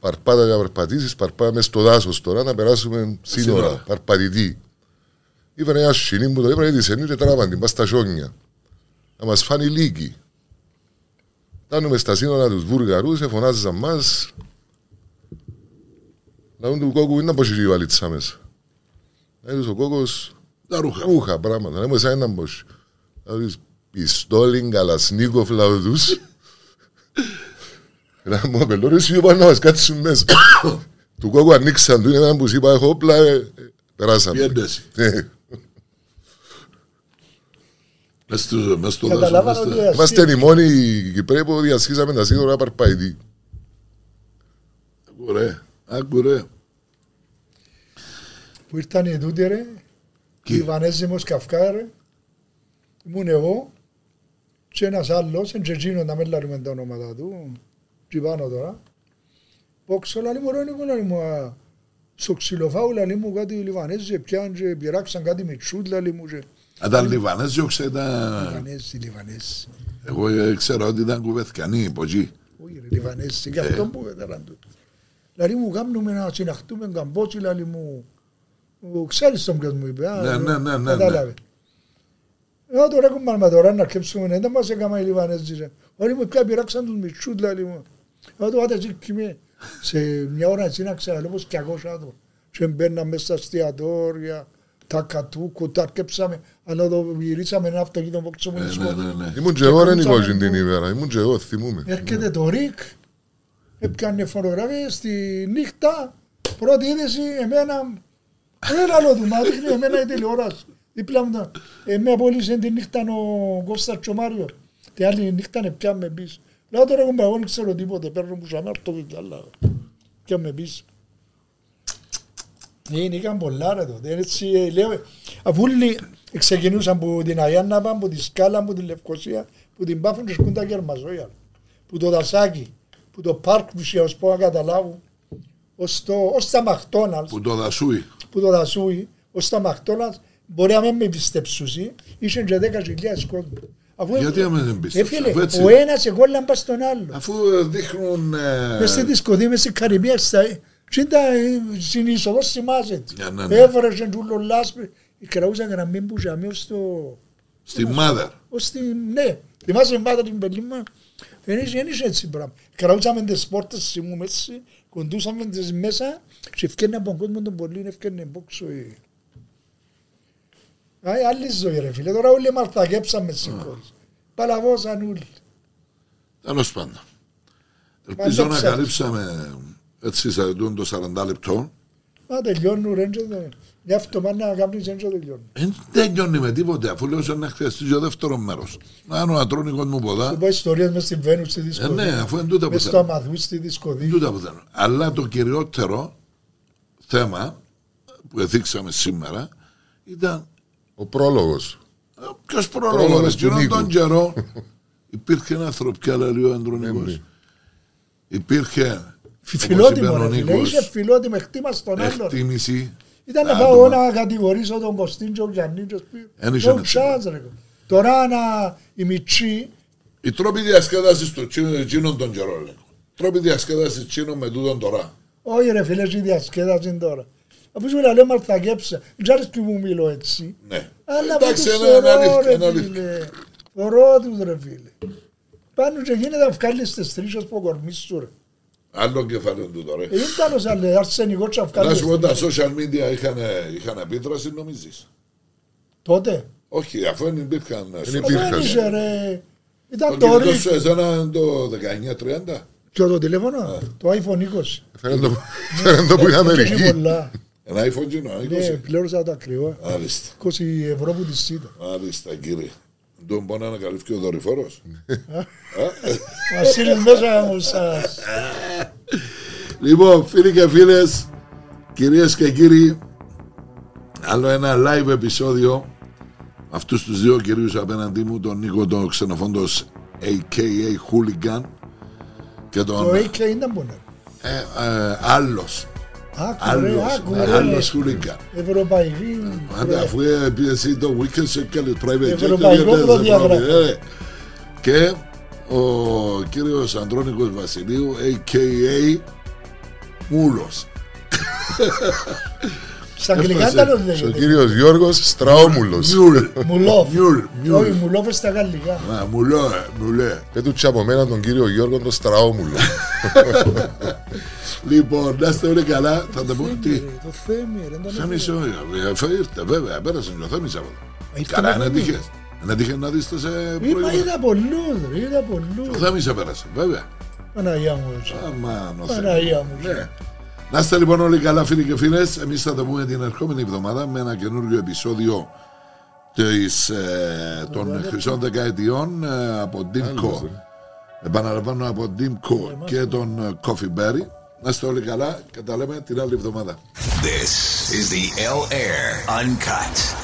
Παρπάτα για παρπατήσεις, παρπάτα μες στο δάσος τώρα να περάσουμε σύνορα, Σύνορα. παρπατητή. Ήβρε ένα σκηνή που το ήβρε τη σενή και τράβαν την πας στα σιόνια. Να μας φάνει λύκη. Φτάνουμε στα σύνορα τους Βούργαρους, εφωνάζαν μας. Λαούν του κόκκου είναι να πω η βαλίτσα μέσα. Έδωσε ο κόκκος Τα ρούχα. ρούχα πράγματα. Να μου σαν έναν πως. Δηλαδή πιστόλιν, καλασνίκοφ, λαουδούς. Να μου απελώ ρε εσύ πάνω να μας κάτσουν μέσα. Του κόκκου ανοίξαν του, είναι έναν που σου είπα έχω όπλα, ε, ε, περάσαμε. Πιέντεση. Ε, Μες στο μες στο Καταλάβα δάσο. ότι μες στο- Είμαστε οι μόνοι Κυπρέοι που διασχίσαμε τα σύνορα παρπαϊτή. Άκου ρε. Άκου ρε. Που ήρθαν οι τούτοι ρε, Ποιοι; οι Βανέζοι Μοσκαφκά ρε, ήμουν εγώ και ένας άλλος, εν και εκείνο να μην λάρουμε τα ονόματα του, και πάνω τώρα. Πόξω λαλί μου ρε Νίκο, λαλί μου, α, στο ξυλοφάου λαλί μου κάτι οι Λιβανέζοι πιάν και πειράξαν κάτι με τσούτ λαλί μου και Αν ήταν Λιβανές, διώξε τα... Λιβανέζοι, Λιβανέζοι. Εγώ ε, ξέρω ότι ήταν κουβεθκανοί, από εκεί. Όχι ρε Λιβανέζοι, και αυτό που έδεραν τούτο. Λαλί μου κάνουμε να συναχτούμε καμπότσι λαλί μου, ο, ξέρεις τον ποιος μου είπε, α, Ναι, ναι, ναι, ναι, κατάλαβε. Εγώ τώρα έχουμε με τώρα να κρύψουμε, δεν μας έκαμα οι Λιβανέζοι. ρε. Όλοι μου πια πειράξαν τους μισούς λαλί μου. Εγώ το πάτε εκεί κοιμέ. Σε μια ώρα έτσι να ξέρω, όπως 200 άτομα. Και μπαίναμε μέσα στα εστιατόρια, τα κατούκου, τα αρκέψαμε. Αλλά το γυρίσαμε ένα αυτοκίνητο που Ε, ξόμουν Ναι, ναι, ναι. Ήμουν και εγώ ρε κρούσαμε Νικόζιν την το- ημέρα, ήμουν και εγώ, θυμούμαι. Έρχεται το ΡΙΚ, έπιανε φωτογραφία στη νύχτα, πρώτη είδηση, εμένα, δεν άλλο του, μα δείχνει εμένα η τηλεόραση. Δίπλα μου, τα- ε, με απόλυσε τη νύχτα ο Κώστας και ο Μάριο. Την άλλη νύχτα πιάμε πίσω. Λέω τώρα εγώ εγώ δεν ξέρω τίποτε, παίρνω που σαμάρ το και άλλα. Πιάμε πίσω. Είναι είχαν πολλά ρε τότε, έτσι ε, λέω, αφού όλοι ξεκινούσαν από την Αγιάνναπα, από τη Σκάλα, από την Λευκοσία, που την Πάφων και σκούν τα Γερμαζόια, που το Δασάκι, που το Πάρκ που είχε ως πω να καταλάβουν, ως, το, ως τα Μακτόναλτς, Που το δασούει. που το Δασούι, ως τα Μακτόναλτς, μπορεί να μην με πιστέψουσι, είχε και 10.000 κόσμο. Αφού, Γιατί να μην ε, εμπιστεύσει, φίλε, αφού έτσι- ο ένας εγόλαν πας στον άλλο. Αφού δείχνουν... ε, Μες στη δισκοτή, μες στην Καρibία, στα... Τι ήταν ε, στην είσοδο σημάζεται. Ναι, ναι, ναι. Έβραζε τούλο λάσπη. Κραούσαν για να μην πούσε αμέσως στο... Στη μάδερ. Ως τη... Ναι, θυμάσαι μάτα την πελίμα. Δεν είσαι, δεν είσαι έτσι πράγμα. Κραούσαμε τις πόρτες σημού μέσα, κοντούσαμε τις μέσα και ευκαιρνε από τον κόσμο τον πολύ, ευκαιρνε μπόξο. η- Α, η άλλη ζωή ρε φίλε, τώρα όλοι μαλθακέψαμε συγχώρες. Παλαβώσαν όλοι. Τέλος πάντων. Ελπίζω να Μαντέψα. καλύψαμε έτσι σε τούτο το 40 λεπτό. Μα τελειώνουν ρε, και δεν- μια αυτομάνα να κάνεις δεν και τελειώνουν. Δεν τελειώνει με τίποτε αφού λέω σε να χρειαστείς το δεύτερος μέρος. Αν ο ατρόνικο μου Σου ποδά. πω ιστορίες μες στην Βένους στη Ε, δισκοδή. ναι, αφού είναι τούτα που Μες στο θέλω. Αμαθού στη δισκοδή. Τούτα που θέλω. Αλλά το κυριότερο θέμα που εθίξαμε σήμερα ήταν Ο πρόλογος. ποιος πρόλογος. Πρόλογος του Εκείνον Νίκου. τον καιρό υπήρχε ένα ανθρωπιά λέει ο Ανδρονικό. Υπήρχε Φιλότιμο όπως ρε είπε ο φίλε, Νίκος, είσαι φιλότιμο, χτύμα στον άλλον. ρε. εκτίμηση. Ήταν να άτομα. πάω να κατηγορήσω τον Κωστίν και τον Γιάννη και ο Σπύρος. Εν είχε Τον να chance, ρε. Τώρα να οι μητσοί, Οι τρόποι διασκέδασης του τσίνων των καιρών λέγω. Τρόποι διασκέδασης τσίνων με τούτον τώρα. όχι ρε φίλε, η διασκέδαση είναι τώρα. Αφού σου λέω μαρθακέψα, δεν αρέσει που μου μιλώ έτσι. Ναι. Αλλά Εντάξει, από τους είναι- είναι θωρώ, αλήθεια, ρε είναι αλήθεια. φίλε. Θωρώ τους ρε φίλε. Πάνω και γίνεται να βγάλεις τις τρίσες που κορμίς σου ρε. Άλλο κεφάλαιο του τώρα. Ε, Ήταν ως άλλε, αρσενικό και να Να βγάλεις σου πω τις τα τρίσες. social media είχαν, είχαν επίδραση νομίζεις; Τότε. Όχι, αφού δεν υπήρχαν. Δεν social. υπήρχαν. Δεν είχε ρε. Το Ήταν το κινητό ρίκ. σου εσένα είναι το 1930. Ποιο το τηλέφωνο, το iPhone 20. Φαίνεται το- φαίνεται το που είναι Δεν έχει Αμερική. Πολλά. Ένα iPhone κοινό, Ναι, 20. πλήρωσα το ακριβό. Μάλιστα. 20 ευρώ που τη ΣΥΤΑ. Μάλιστα κύριε. Τον μπορεί να καλύφει και ο δορυφόρος. Βασίλης μέσα μου σας. Λοιπόν, φίλοι και φίλες, κυρίες και κύριοι, άλλο ένα live επεισόδιο. Αυτούς τους δύο κυρίους απέναντί μου, τον Νίκο τον Ξενοφόντος, AKA Hooligan, και τον. Το AK ήταν πονέ. Ε, ε, άλλος. Άκου ρε, Άλλος, άκου ναι, ρε. άλλος Hooligan. Ευρωπαϊκή. Άντε, αφού ε, πει εσύ το weekend σε κάνει private jet, Ευρωπαϊκό γιατί δεν προδιαγραφή. πρόβλημα, ε. Και ο κύριος Αντρώνικος Βασιλείου, a.k.a. Μούλος. Στα αγγλικά Έφτασε. ήταν ό,τι Ο λέγεται. κύριος Γιώργος Στραόμουλος. Μιούλ. Μουλόφ. Μιούλ. Μιούλ. Όχι, μουλόφ στα γαλλικά. Α, Μουλό, ε, μουλέ. Και του τσαπωμένα τον κύριο Γιώργο τον Στραόμουλο. Λοιπόν, να είστε όλοι καλά, θα τα πω. Τι, Ρε, Το θέμη, ρε. τον Θέμης, έφερε. όχι, ε, ήρθε βέβαια, πέρασε και ο Θέμης από εδώ. Ήρθε Καλά, με είναι Θέμη. τύχες. Είναι τύχες να δεις το σε Είπα, προηγούμενο. είδα πολλούς, ρε, είδα Ο πολλούς. Θέμης επέρασε, βέβαια. Παναγία μου, έτσι. Αμάν, ο Θέμης. Παναγία μου. Ναι. Να είστε λοιπόν όλοι καλά φίλοι και φίλες. Εμείς θα το πούμε την ερχόμενη εβδομάδα Με ένα καινούργιο επεισόδιο της, ε, των χρυσών δεκαετιών ε, από Dimco Επαναλαμβάνω από Dimco και τον ε, Coffee Berry. Να είστε όλοι καλά και τα λέμε την άλλη εβδομάδα. This is the L Air Uncut.